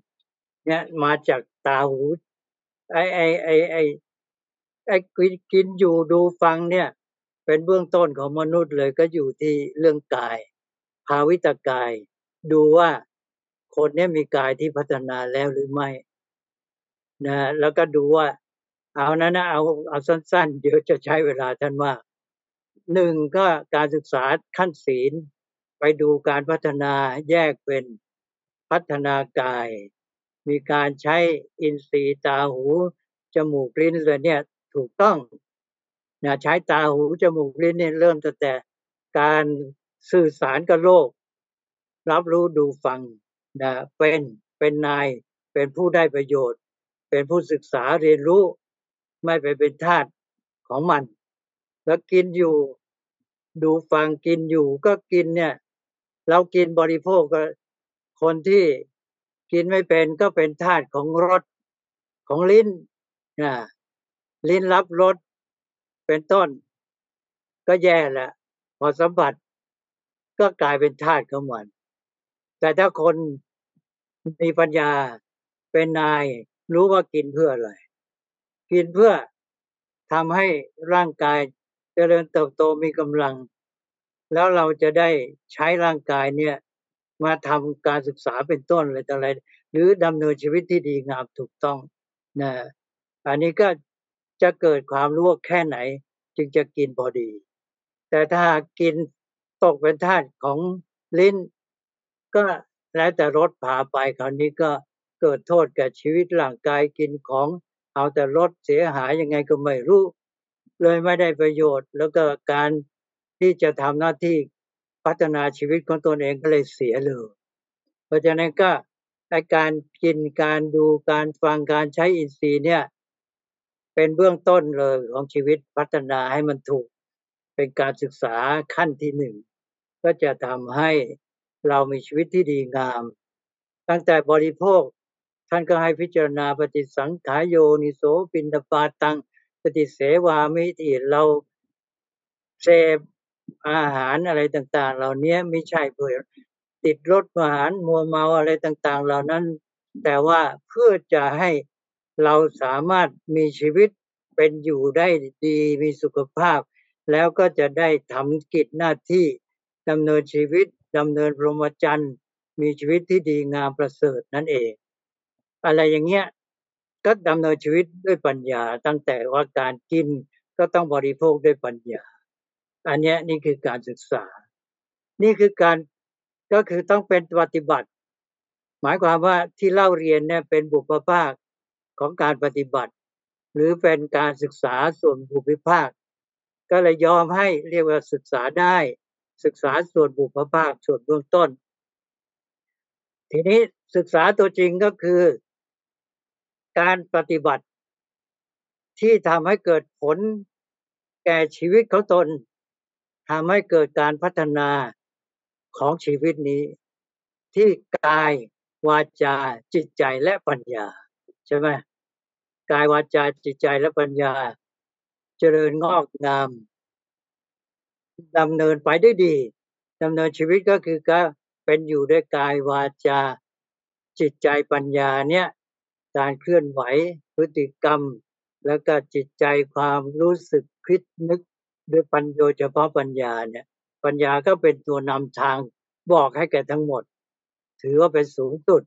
S1: เนี่ยมาจากตาหูไอไอไอไอไอกินอยู่ดูฟังเนี่ย เป็นเบื้องต้นของมนุษย์เลยก็อยู่ที่เรื่องกาย ภาวิตกาย ดูว่าคนนี้มีกายที่พัฒนาแล้วหรือไม่นะแล้วก็ดูว่า เอานั้นนะเอาเอาสั้น ๆ เดี๋ยวจะใช้เวลาท่านว่าหนึ่งก็การศึกษาขั้นศีล ไปดูการพัฒนาแยกเป็นพัฒนากาย มีการใช้อินทรีย์ตาหู จมูกลิ้นเลยเนี่ยถูกต้องนะใช้ตาหูจมูกลิ้นเนี่ยเริ่มตั้งแต่การสื่อสารกับโลก รับรู้ดูฟังนะเป็นเป็นนายเป็นผู้ได้ประโยชน์ เป็นผู้ศึกษาเรียนรู้ ไม่ไปเป็นทาสของมัน แล้วกินอยู่ ดูฟังกินอยู่ก็กินเนี่ย เรากินบริโภคก็คนที่กินไม่เป็นก็เป็นธาตุของรสของลิ้นนะลิ้นรับรสเป็นต้น ก็แย่แหละพอสัมผัสก็กลายเป็นธาตุของมัน แต่ถ้าคนมีปัญญาเป็นนายรู้ว่ากินเพื่ออะไร กินเพื่อทำให้ร่างกายจเจริญเติบโตมีกำลัง แล้วเราจะได้ใช้ร่างกายเนี่ยมาทำการศึกษาเป็นต้นอะไรต่ออะไร หรือดำเนินชีวิตที่ดีงามถูกต้องนะอันนี้ก็จะเกิดความรู้แค่ไหน จึงจะกินพอดี แต่ถ้ากินตกเป็นทาสของลิ้น ก็แล้วแต่รถพาไปคราวนี้ก็เกิดโทษแก่ชีวิตร่างกายกินของ เอาแต่รถเสียหายยังไงก็ไม่รู้ เลยไม่ได้ประโยชน์ แล้วก็การที่จะทำหน้าที่พัฒนาชีวิตของตนเองก็เลยเสียเลย เพราะฉะนั้นก็การกินการดูการฟังการใช้อินทรีย์เนี่ย เป็นเบื้องต้นเลยของชีวิตพัฒนาให้มันถูก เป็นการศึกษาขั้นที่หนึ่งก็จะทำให้เรามีชีวิตที่ดีงาม ตั้งแต่บริโภค ท่านก็ให้พิจารณาปฏิสังขายโยนิโสปินปาตัง ปฏิเสวามิที่เราเสพอาหารอะไรต่าง ๆ เหล่านี้ไม่ใช่เพื่อติดรถอาหารมัวเมาอะไรต่าง ๆ เหล่านั้น แต่ว่าเพื่อจะให้เราสามารถมีชีวิตเป็นอยู่ได้ดีมีสุขภาพ แล้วก็จะได้ทำกิจหน้าที่ดำเนินชีวิตดำเนินพรหมจรรย์ มีชีวิตที่ดีงามประเสริฐนั่นเอง อะไรอย่างเงี้ยก็ดำเนินชีวิตด้วยปัญญา ตั้งแต่ว่าการกินก็ต้องบริโภคด้วยปัญญา อันนี้นี่คือการศึกษา นี่คือการก็คือต้องเป็นปฏิบัติ หมายความว่าที่เล่าเรียนเนี่ยเป็นบุพภาคของการปฏิบัติ หรือเป็นการศึกษาส่วนบุพภาค ก็เลยยอมให้เรียกว่าศึกษาได้ ศึกษาส่วนบุพภาคส่วนเบื้องต้น ทีนี้ศึกษาตัวจริงก็คือ การปฏิบัติที่ทำให้เกิดผลแก่ชีวิตเของตนทำให้เกิดการพัฒนาของชีวิตนี้ ที่กายวาจาจิตใจและปัญญา ใช่ไหมกายวาจาจิตใจและปัญญา เจริญงอกงามดำเนินไปได้ดีดำเนินชีวิตก็คือก็เป็นอยู่ด้วยกายวาจา จิตใจปัญญาเนี่ย การเคลื่อนไหวพฤติกรรม แล้วก็จิตใจความรู้สึกคิดนึกด้วยปัญโยเฉพาะปัญญาเนี่ย ปัญญาก็เป็นตัวนำทางบอกให้แก่ทั้งหมด ถือว่าเป็นสูงสุด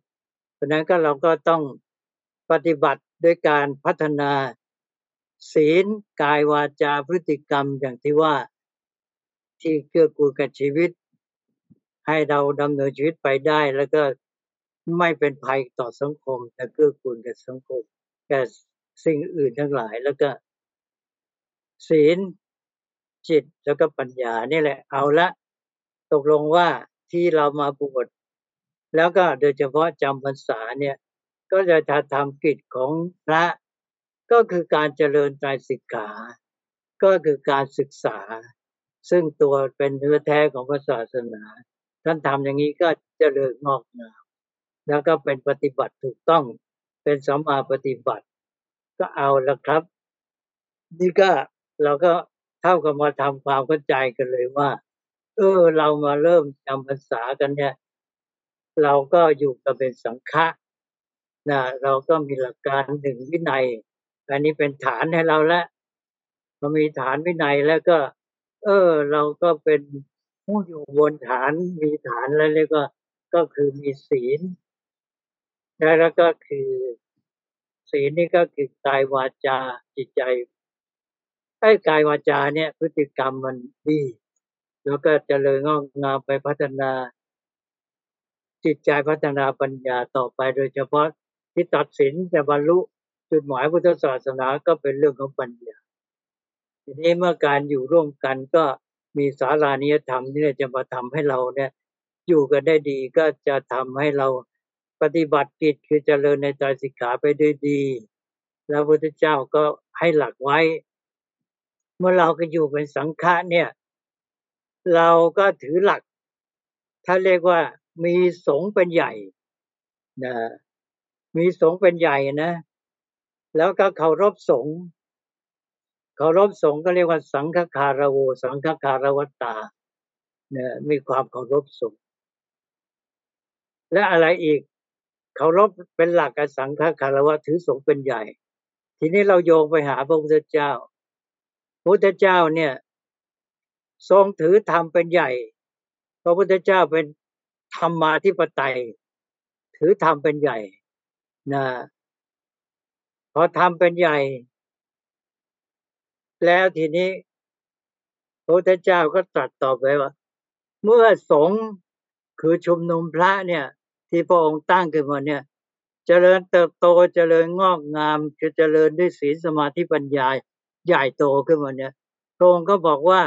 S1: เพราะนั้นก็เราก็ต้องปฏิบัติด้วยการพัฒนา ศีลกายวาจาพฤติกรรมอย่างที่ว่าที่เกื้อกูลกับชีวิต ให้เราดำเนินชีวิตไปได้แล้วก็ ไม่เป็นภัยต่อสังคมแต่เกื้อกูลกับสังคมแก่สิ่งอื่นทั้งหลายแล้วก็ ศีลจิตแล้วก็ปัญญานี่แหละ เอาละตกลงว่าที่เรามาบวชแล้วก็โดยเฉพาะจำพรรษาเนี่ย ก็จะทำกิจของพระก็คือการเจริญใจสิกขา ก็คือการศึกษา ซึ่งตัวเป็นเนื้อแท้ของพระศาสนา ท่านทำอย่างนี้ก็เจริญงอกงาม แล้วก็เป็นปฏิบัติถูกต้อง เป็นสมาปฏิบัติ ก็เอาละครับ นี่ก็เราก็เท่ากับมาทำความเข้าใจกันเลยว่า เออ เรามาเริ่มจำภาษากันเนี่ย เราก็อยู่กับเป็นสังฆะนะเราก็มีหลักการหนึ่งวินัย อันนี้เป็นฐานให้เราแล้วพอมีฐานวินัยแล้วก็ เออ เราก็เป็นผู้อยู่บนฐานมีฐานแล้วเรียกว่าก็คือมีศีล แล้วก็คือศีลนี่ก็คือกายวาจาจิตใจไอ้กายวาจาเนี่ย พฤติกรรมมันดี แล้วก็จเจริญงอกงามไปพัฒนา จิตใจพัฒนาปัญญาต่อไปโดยเฉพาะที่ตัดสินจะบรรลุจุดหมายพุทธศาสนาก็เป็นเรื่องของปัญญาทีนี้เมื่อการอยู่ร่วมกันก็มีสารานิยธรรมนี่จะมาทำให้เราเนี่ย อยู่กันได้ดีก็จะทำให้เรา ปฏิบัติกิจคือเจริญในใจสิกขาไปด้วยดี แล้วพระพุทธเจ้าก็ให้หลักไว้ เมื่อเราก็อยู่เป็นสังฆะเนี่ย เราก็ถือหลัก ถ้าเรียกว่ามีสงเป็นใหญ่นะมีสงเป็นใหญ่นะ แล้วก็เคารพสงเคารพสงฆ์ก็เรียกว่าสังฆคารโว สังฆคารวตาเนี่ยมีความเคารพสงฆ์และอะไรอีก เคารพเป็นหลักการสังฆคารวะถือสงฆ์เป็นใหญ่ ทีนี้เราโยงไปหาพระพุทธเจ้าพระพุทธเจ้าเนี่ย ทรงถือธรรมเป็นใหญ่ พระพุทธเจ้าเป็นธรรมาธิปไตย ถือธรรมเป็นใหญ่นะพอธรรมเป็นใหญ่ แล้วทีนี้พระพุทธเจ้าก็ตรัสตอบไปว่า เมื่อสงคือชุมนุมพระเนี่ย ที่พระองค์ตั้งขึ้นมาเนี่ยเจริญเติบโตเจริญงอกงามจะเจริญด้วยศีลสมาธิปัญญาใหญ่โตขึ้นมาเนี่ยพระองค์ก็บอกว่า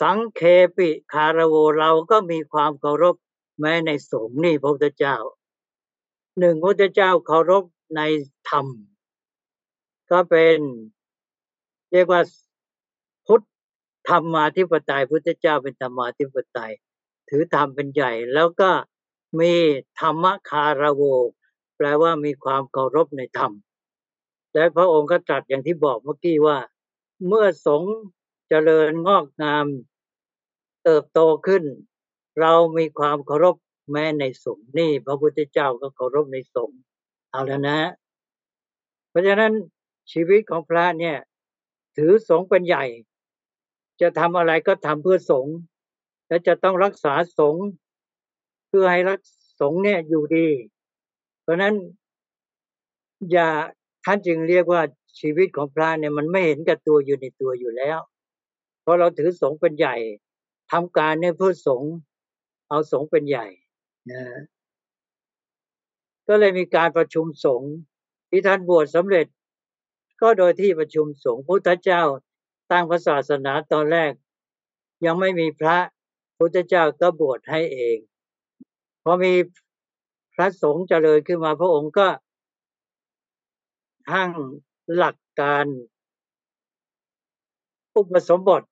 S1: สังเคปิคารโวเราก็มีความเคารพแม้ในสงฆ์นี่พระพุทธเจ้าหนึ่งพระพุทธเจ้าเคารพในธรรม ก็เป็นเรียกว่าพุทธธรรมาธิปไตยพุทธเจ้าเป็นธรรมาธิปไตย ถือธรรมเป็นใหญ่ แล้วก็ มีธรรมคารโว แปลว่ามีความเคารพในธรรม และพระองค์ก็ตรัสอย่างที่บอกเมื่อกี้ว่า เมื่อสงเจริญงอกงาม เติบโตขึ้น เรามีความเคารพแม้ในสงฆ์นี่ พระพุทธเจ้าก็เคารพในสงฆ์เอาแล้วนะ เพราะฉะนั้นชีวิตของพระเนี่ย ถือสงฆ์เป็นใหญ่ จะทำอะไรก็ทำเพื่อสงฆ์และจะต้องรักษาสงฆ์ พื่อให้รักสงฆ์เนี่ยอยู่ดี เพราะนั้นอย่าท่านจึงเรียกว่าชีวิตของพระเนี่ยมันไม่เห็นกับตัวอยู่ในตัวอยู่แล้ว เพราะเราถือสงฆ์เป็นใหญ่ทำการเนี่ยเพื่อสงฆ์เอาสงฆ์เป็นใหญ่นะก็เลยมีการประชุมสงฆ์ที่ท่านบวชสำเร็จ ก็โดยที่ประชุมสงฆ์พุทธเจ้าตั้งพระศาสนาตอนแรก ยังไม่มีพระพุทธเจ้าก็บวชให้เอง พอมีพระสงฆ์เจริญขึ้นมา พระองค์ก็ทั้งหลักการอุปสมบท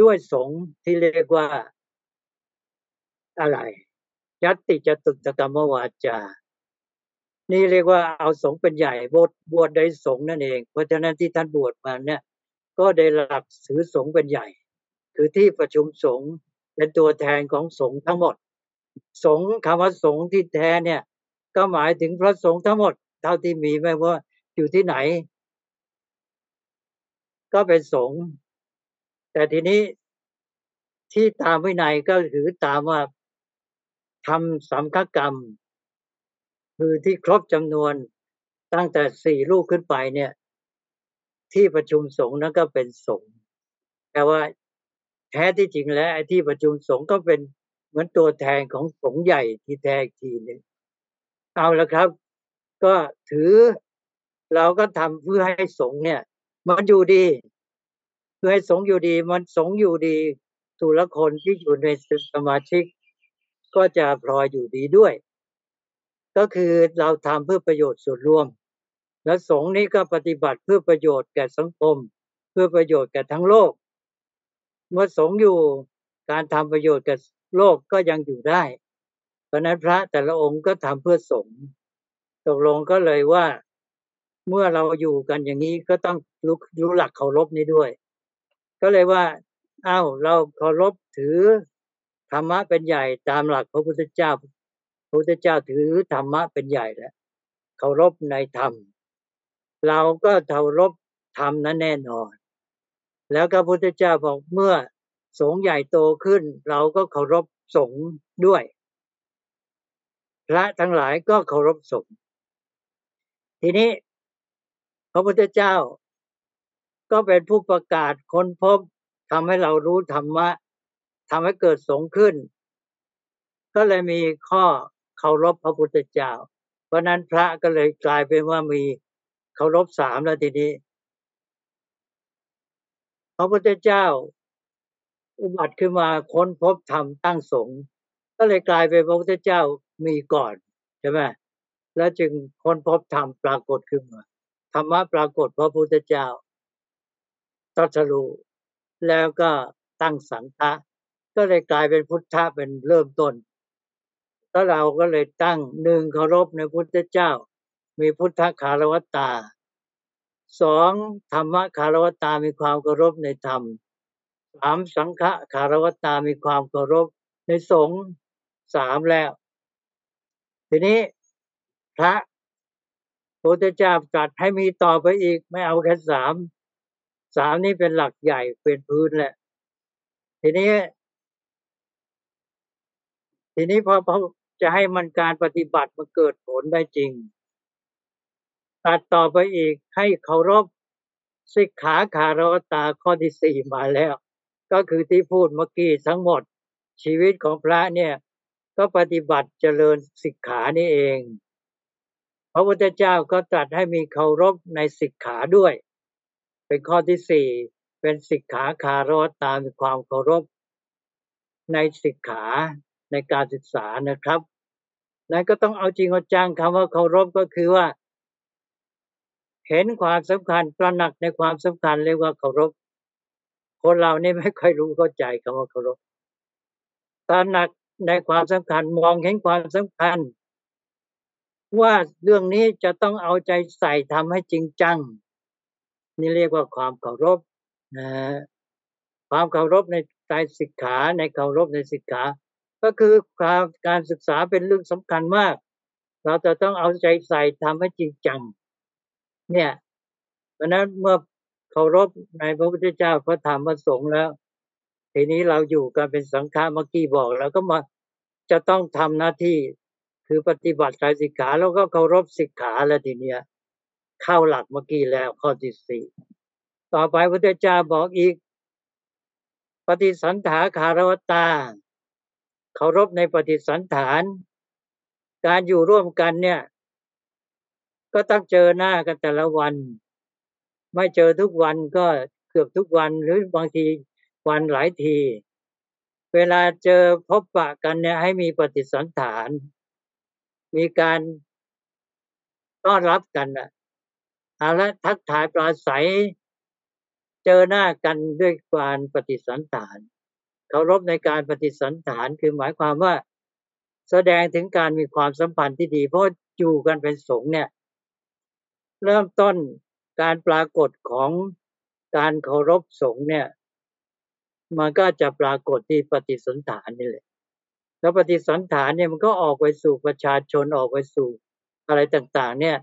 S1: ด้วยสงฆ์ที่เรียกว่าอะไรยัตติจตุตกรรมวาจา นี่เรียกว่าเอาสงเป็นใหญ่บวชบวชได้สงนั่นเอง เพราะฉะนั้นที่ท่านบวชมาเนี่ย ก็ได้หลักถือสงเป็นใหญ่ คือที่ประชุมสงฆ์เป็นตัวแทนของสงฆ์ทั้งหมด สงฆ์คำว่าสงฆ์ที่แท้เนี่ย ก็หมายถึงพระสงฆ์ทั้งหมด เท่าที่มีไม่ว่าอยู่ที่ไหน ก็เป็นสงฆ์แต่ทีนี้ที่ตามวินัยก็ถือตามว่าทำสัมฆกรรม คือที่ครบจำนวนตั้งแต่สี่ลูกขึ้นไปเนี่ย ที่ประชุมสงฆ์นั้นก็เป็นสงฆ์แต่ว่าแท้ที่จริงแล้วไอ้ที่ประชุมสงฆ์ก็เป็น เหมือนตัวแทนของสงใหญ่ที่แท้ทีนึ่งเอาละครับ ก็ถือเราก็ทำเพื่อให้สงเนี่ย มันอยู่ดี เพื่อให้สงอยู่ดี มันสงอยู่ดีทุละคนที่อยู่ในสมาชิก ก็จะพลอยอยู่ดีด้วย ก็คือเราทำเพื่อประโยชน์ส่วนรวม และสงนี้ก็ปฏิบัติเพื่อประโยชน์แก่สังคม เพื่อประโยชน์แก่ทั้งโลก เมื่อสงอยู่การทำประโยชน์แก่ โลกก็ยังอยู่ได้ เพราะนั้นพระแต่ละองค์ก็ทำเพื่อสงฆ์ตกลงก็เลยว่าเมื่อเราอยู่กันอย่างนี้ก็ต้องรู้รู้หลักเคารพนี้ด้วย ก็เลยว่าอ้าวเราเคารพถือธรรมะเป็นใหญ่ตามหลักพระพุทธเจ้า พระพุทธเจ้าถือธรรมะเป็นใหญ่แล้วเคารพในธรรม เราก็เคารพธรรมนั้นแน่นอน แล้วก็พระพุทธเจ้าบอกเมื่อ สงใหญ่โตขึ้น เราก็เคารพสงด้วย พระทั้งหลายก็เคารพสงทีนี้พระพุทธเจ้า ก็เป็นผู้ประกาศค้นพบทำให้เรารู้ธรรมะทำให้เกิดสงขึ้น ก็เลยมีข้อเคารพพระพุทธเจ้า เพราะนั้นพระก็เลยกลายเป็นว่ามีเคารพสามแล้วทีนี้ พระพุทธเจ้า อุบัติขึ้นมาค้นพบธรรมตั้งสงก็เลยกลายเป็นพระพุทธเจ้ามีก่อนใช่ไหมแล้วจึงค้นพบธรรมปรากฏขึ้นมาธรรมะปรากฏพระพุทธเจ้าตรัสรู้แล้วก็ตั้งสังฆะก็เลยกลายเป็นพุทธะเป็นเริ่มต้นแล้วเราก็เลยตั้งหนึ่งเคารพในพุทธเจ้า มีพุทธคารวตาสองธรรมะคารวตามีความเคารพในธรรม สามสังฆคารวตามีความเคารพในสงฆ์สามแล้ว ทีนี้พระพุทธเจ้าตรัสให้มีต่อไปอีก ไม่เอาแค่สามสามนี่เป็นหลักใหญ่เป็นพื้นแหละ ทีนี้ ทีนี้พอพอจะให้มันการปฏิบัติมันเกิดผลได้จริง ตัดต่อไปอีกให้เคารพสิกขาคารวตาข้อที่สี่มาแล้ว ก็คือที่พูดเมื่อกี้ทั้งหมด ชีวิตของพระเนี่ย ก็ปฏิบัติเจริญสิกขานี่เอง พระพุทธเจ้าก็ตรัสให้มีเคารพในสิกขาด้วย เป็นข้อที่สี่เป็นสิกขาคารวตามความเคารพ ในสิกขาในการศึกษานะครับนั้นก็ต้องเอาจริงเอาจังคำว่าเคารพก็คือว่า เห็นความสำคัญตระหนักในความสำคัญเรียกว่าเคารพ คนเรานี่ไม่ค่อยรู้เข้าใจคำว่าเคารพตระหนักในความสำคัญมองเห็นความสำคัญ ว่าเรื่องนี้จะต้องเอาใจใส่ทำให้จริงจัง นี่เรียกว่าความเคารพนะความเคารพในใจศิกขาในเคารพในศิกขา ก็คือการการศึกษาเป็นเรื่องสำคัญมาก เราจะต้องเอาใจใส่ทำให้จริงจัง เนี่ยเพราะนั้นเมื่อ เคารพในพระพุทธเจ้าพระธรรมพระสงฆ์แล้ว ทีนี้เราอยู่กันเป็นสังฆาเมื่อกี้บอกแล้วก็มาจะต้องทำหน้าที่คือปฏิบัติใจสิกขาแล้วก็เคารพสิกขาแล้วทีเนี้ยเข้าหลักเมื่อกี้แล้วข้อที่สี่ต่อไปพระพุทธเจ้าบอกอีก ปฏิสันถาคารวตาเคารพในปฏิสันฐาน การอยู่ร่วมกันเนี่ย ก็ต้องเจอหน้ากันแต่ละวัน ไม่เจอทุกวันก็เกือบทุกวันหรือบางทีวันหลายที เวลาเจอพบปะกันเนี่ยให้มีปฏิสันฐาน มีการต้อนรับกันอะเอาละทักทายปราศัย เจอหน้ากันด้วยการปฏิสันฐานเคารพในการปฏิสันฐานคือหมายความว่า แสดงถึงการมีความสัมพันธ์ที่ดี เพราะอยู่กันเป็นสงฆ์เนี่ย เริ่มต้น การปรากฏของการเคารพสงฆ์เนี่ย มันก็จะปรากฏที่ปฏิสันฐานนี่แหละ แล้วปฏิสันฐานเนี่ยมันก็ออกไปสู่ประชาชนออกไปสู่อะไรต่างๆ เนี่ย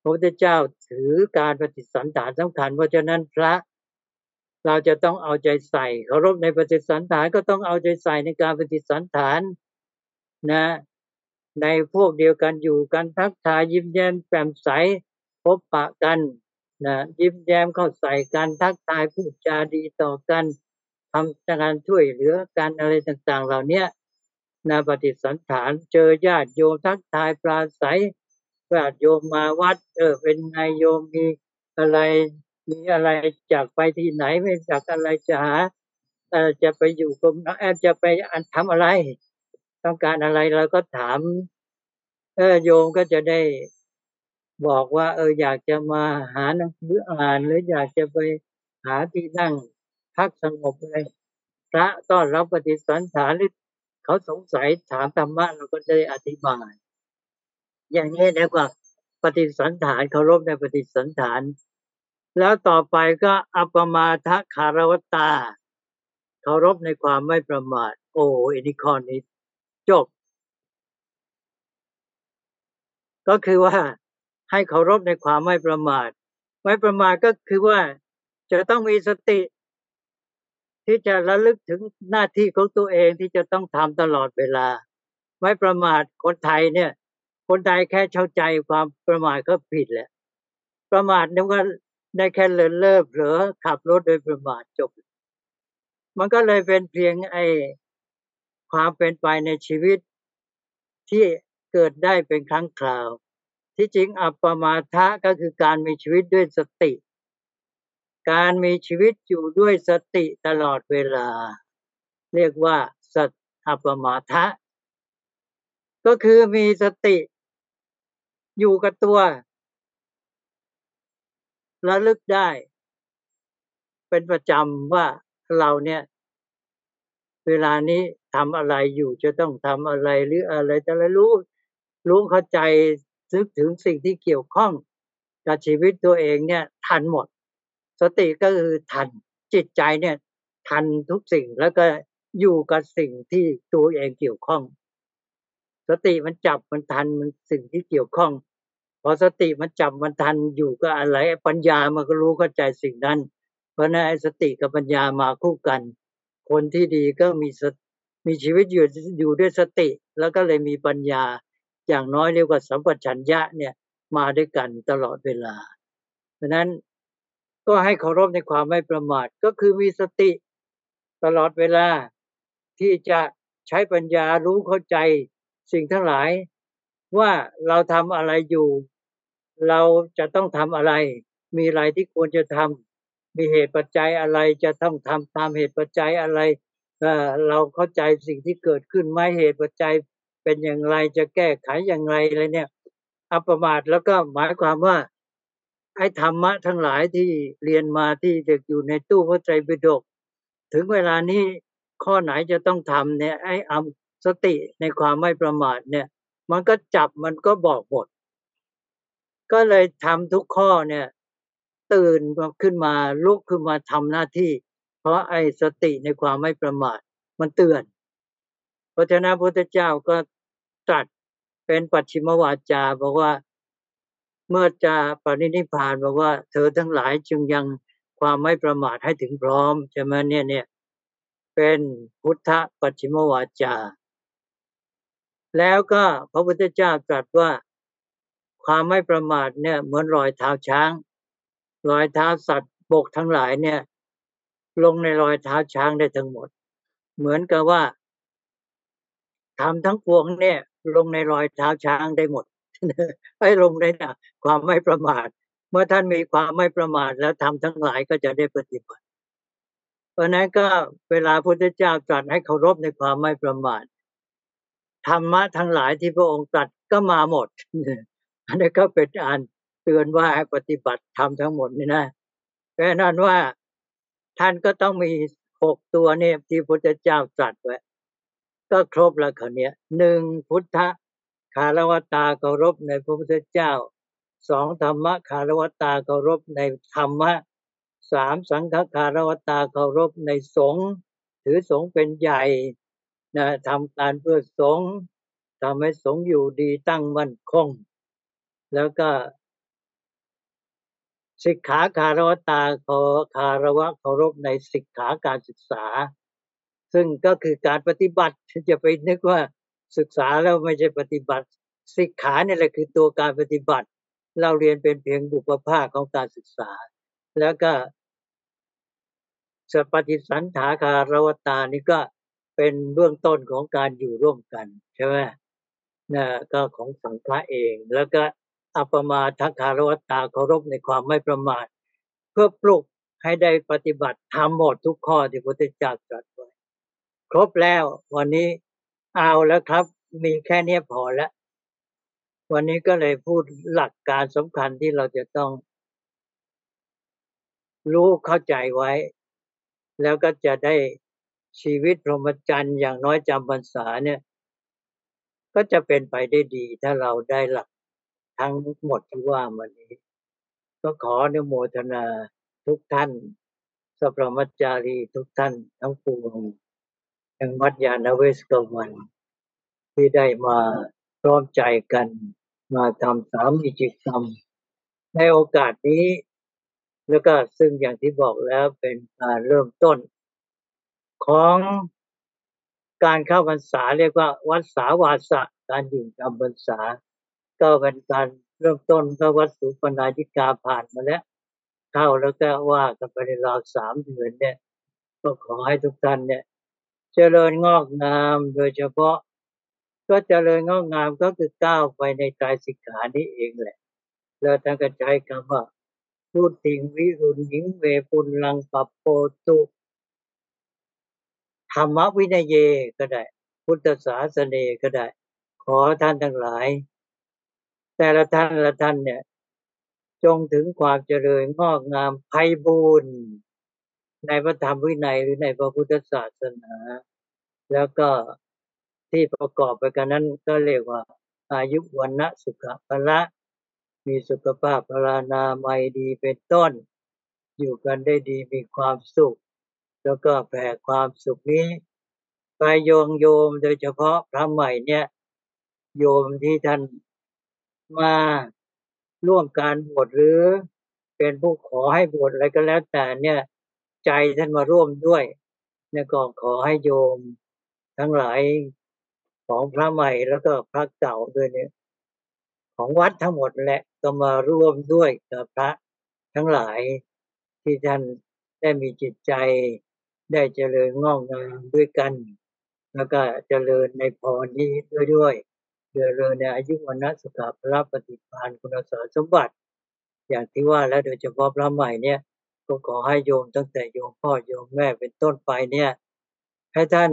S1: พระพุทธเจ้าถือการปฏิสันฐานสำคัญ เพราะฉะนั้นพระเราจะต้องเอาใจใส่เคารพในปฏิสันฐานก็ต้องเอาใจใส่ในการปฏิสันฐานนะ ในพวกเดียวกันอยู่กันทักทายยิ้มแย้มแจ่มใสพบปะกัน นะยิ้มแย้มเข้าใส่กันทักทายพูดจาดีต่อกันทำการช่วยเหลือกันอะไรต่างๆ เหล่านี้นะปฏิสันฐานเจอญาติโยมทักทายปราศัยญาติโยมมาวัดเออเป็นไงโยมมีอะไรมีอะไรจากไปที่ไหนไม่จากอะไรจะหาจะไปอยู่กรมจะไปทำอะไร ต้องการอะไรเราก็ถามเออโยมก็จะได้ บอกว่า เอออยากจะมาหาหนังสืออ่านหรืออยากจะไปหาที่นั่งพักสงบอะไรพระต้อนรับปฏิสันฐานหรือเขาสงสัยถามธรรมะเราก็ได้อธิบาย อย่างนี้นะกว่าปฏิสันฐานเคารพในปฏิสันฐาน แล้วต่อไปก็อัปมาทะคารวตาเคารพในความไม่ประมาท โอ้อินิคอนนี้จบ ก็คือว่า ให้เคารพในความไม่ประมาท ไม่ประมาทก็คือว่าจะต้องมีสติ ที่จะระลึกถึงหน้าที่ของตัวเองที่จะต้องทำตลอดเวลา ไม่ประมาทคนไทยเนี่ย คนไทยแค่เข้าใจความประมาทก็ผิดแหละ ประมาทนี่ยว่าได้แค่เลินเล่อเผลอขับรถโดยประมาทจบ มันก็เลยเป็นเพียงไอความเป็นไปในชีวิตที่เกิดได้เป็นครั้งคราว ที่จริงอัปปมาทะก็คือการมีชีวิตด้วยสติ การมีชีวิตอยู่ด้วยสติตลอดเวลา เรียกว่าสัตอัปปมาทะ ก็คือมีสติอยู่กับตัวระลึกได้ เป็นประจำว่าเราเนี่ย เวลานี้ทำอะไรอยู่จะต้องทำอะไรหรืออะไรจะรู้รู้เข้าใจ ซึกถึงสิ่งที่เกี่ยวข้องกับชีวิตตัวเองเนี่ยทันหมด สติก็คือทันจิตใจเนี่ยทันทุกสิ่งแล้วก็อยู่กับสิ่งที่ตัวเองเกี่ยวข้อง สติมันจับมันทันมันสิ่งที่เกี่ยวข้องพอสติมันจับมันทันอยู่ก็อะไรปัญญามันก็รู้เข้าใจสิ่งนั้น เพราะนั้นสติกับปัญญามาคู่กัน คนที่ดีก็มีมีชีวิตอยู่อยู่ด้วยสติ แล้วก็เลยมีปัญญา อย่างน้อยเรียกว่าสัมปชัญญะเนี่ยมาด้วยกันตลอดเวลา เพราะนั้นก็ให้เคารพในความไม่ประมาทก็คือมีสติตลอดเวลาที่จะใช้ปัญญารู้เข้าใจสิ่งทั้งหลาย ว่าเราทำอะไรอยู่ เราจะต้องทำอะไร มีอะไรที่ควรจะทำมีเหตุปัจจัยอะไรจะต้องทำตามเหตุปัจจัยอะไรเราเข้าใจสิ่งที่เกิดขึ้นไหมเหตุปัจจัย เป็นอย่างไรจะแก้ไขอย่างไรอะไรเนี่ยอัปมาทแล้วก็หมายความว่า ไอ้ธรรมะทั้งหลายที่เรียนมาที่เด็กอยู่ในตู้พระไตรปิฎกถึงเวลานี้ข้อไหนจะต้องทำเนี่ยไอ้อสติในความไม่ประมาทเนี่ย มันก็จับมันก็บอกหมด ก็เลยทำทุกข้อเนี่ย ตื่นขึ้นมาลุกขึ้นมาทำหน้าที่ เพราะไอ้สติในความไม่ประมาท มันเตือนพระเจ้าพระพุทธเจ้าก็ ตรัสเป็นปัจฉิมวาจาบอกว่าเมื่อจะปรินิพานบอกว่า เธอทั้งหลายจึงยังความไม่ประมาทให้ถึงพร้อมใช่ไหมเนี่ยเนี่ยเป็นพุทธปัจฉิมวาจา แล้วก็พระพุทธเจ้าตรัสว่าความไม่ประมาทเนี่ยเหมือนรอยเท้าช้าง รอยเท้าสัตว์บกทั้งหลายเนี่ย ลงในรอยเท้าช้างได้ทั้งหมด เหมือนกับว่าทำทั้งปวงเนี่ย ลงในรอยเท้าช้างได้หมดให้ลงในความไม่ประมาท เมื่อท่านมีความไม่ประมาทแล้วทำทั้งหลายก็จะได้ปฏิบัติ เพราะนั้นก็เวลาพระพุทธเจ้าตรัสให้เคารพในความไม่ประมาทธรรมะทั้งหลายที่พระองค์ตรัสก็มาหมด อันนี้ก็เป็นอันเตือนว่าให้ปฏิบัติทำทั้งหมดนี่นะเพราะนั้นว่าท่านก็ต้องมีหกตัวเนี่ยที่พระพุทธเจ้าตรัสไว้ ก็ครบแล้วคนนี้หนึ่งพุทธคารวตาเคารพในพระพุทธเจ้าสองธรรมะคารวตาเคารพในธรรมะสามสังฆคารวตาเคารพในสงฆ์ถือสงฆ์เป็นใหญ่นะทำการเพื่อสงฆ์ทำให้สงฆ์อยู่ดีตั้งมั่นคง แล้วก็สิกขาคารวตาขอคารวะเคารพในสิกขาการศึกษา ซึ่งก็คือการปฏิบัติจะไปนึกว่าศึกษาแล้วไม่ใช่ปฏิบัติสิกขาเนี่ยแหละคือตัวการปฏิบัติ เราเรียนเป็นเพียงบุปภาคของการศึกษา แล้วก็สปฏิสันถาคารวตานี่ก็เป็นเบื้องต้นของการอยู่ร่วมกันใช่ไหมนะก็ของสังฆะเอง แล้วก็อัปมาทัคารวตาเคารพในความไม่ประมาท เพื่อปลุกให้ได้ปฏิบัติทำหมดทุกข้อที่พระพุทธเจ้าตรัส ครบแล้ว วันนี้เอาแล้วครับ มีแค่นี้พอแล้ว วันนี้ก็เลยพูดหลักการสำคัญที่เราจะต้อง รู้เข้าใจไว้ แล้วก็จะได้ชีวิตพรหมจรรย์อย่างน้อยจำพรรษาเนี่ย ก็จะเป็นไปได้ดี ถ้าเราได้หลักทั้งหมดที่ว่ามานี้ ก็ขออนุโมทนาทุกท่านสัพพมจารีทุกท่านทั้งปวง แห่งวัดยาณเวสกวันที่ได้มาร้อมใจกันมาทำสามีจิกรรม ในโอกาสนี้ แล้วก็ซึ่งอย่างที่บอกแล้วเป็นการเริ่มต้น ของการเข้าพรรษาเรียกว่าวัดสาวาสะการอยู่จำพรรษา ก็เป็นการเริ่มต้นก็วัดสุปนาจิกาผ่านมาแล้ว เข้าแล้วก็ว่ากันไปในราวสามเดือนเนี่ย ก็ขอให้ทุกท่านเนี่ย เจริญงอกงามโดยเฉพาะ ก็เจริญงอกงามก็คือก้าวไปในกายสิกขานี้เองแหละ แล้วท่านก็ใช้คำว่าพูดถึงวิรุณหิงเวปุลลังปัปโปตุธรรมวินัยเยก็ได้ พุทธศาสนาก็ได้ ขอท่านทั้งหลาย แต่ละท่านละท่านเนี่ย จงถึงความเจริญงอกงามไพบูรณ์ ในพระธรรมวินัยหรือในพระพุทธศาสนา แล้วก็ที่ประกอบไปกันนั้นก็เรียกว่า อายุวันนะสุขภละมีสุขภาพพลานามัยดีเป็นต้น อยู่กันได้ดีมีความสุข แล้วก็แผ่ความสุขนี้ไปโยงโยมโดยเฉพาะพระใหม่เนี่ย โยมที่ท่านมาร่วมการบวชหรือเป็นผู้ขอให้บวชอะไรก็แล้วแต่เนี่ย ใจท่านมาร่วมด้วยเนี่ยก็ขอให้โยมทั้งหลายของพระใหม่แล้วก็พระเก่าด้วยเนี่ย ของวัดทั้งหมดแหละก็มาร่วมด้วยกับพระทั้งหลายที่ท่านได้มีจิตใจได้เจริญงอกงามด้วยกัน แล้วก็เจริญในพรนี้ด้วยด้วยเจริญในอายุวันสุขภาพปฏิภาณคุณสมบัติ อย่างที่ว่าแล้วโดยเฉพาะพระใหม่เนี่ย ก็ขอให้โยมตั้งแต่โยมพ่อโยมแม่เป็นต้นไปเนี่ย ให้ท่าน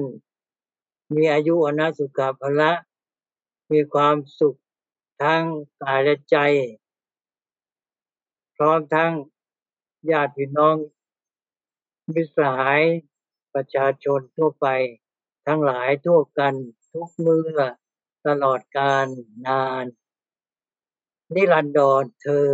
S1: มีอายุวันนะสุขภาพมีความสุขทั้งกายและใจ พร้อมทั้งญาติพี่น้องมิสหายประชาชนทั่วไป ทั้งหลายทั่วกันทุกเมื่อตลอดกาลนาน นิรันดรเธอ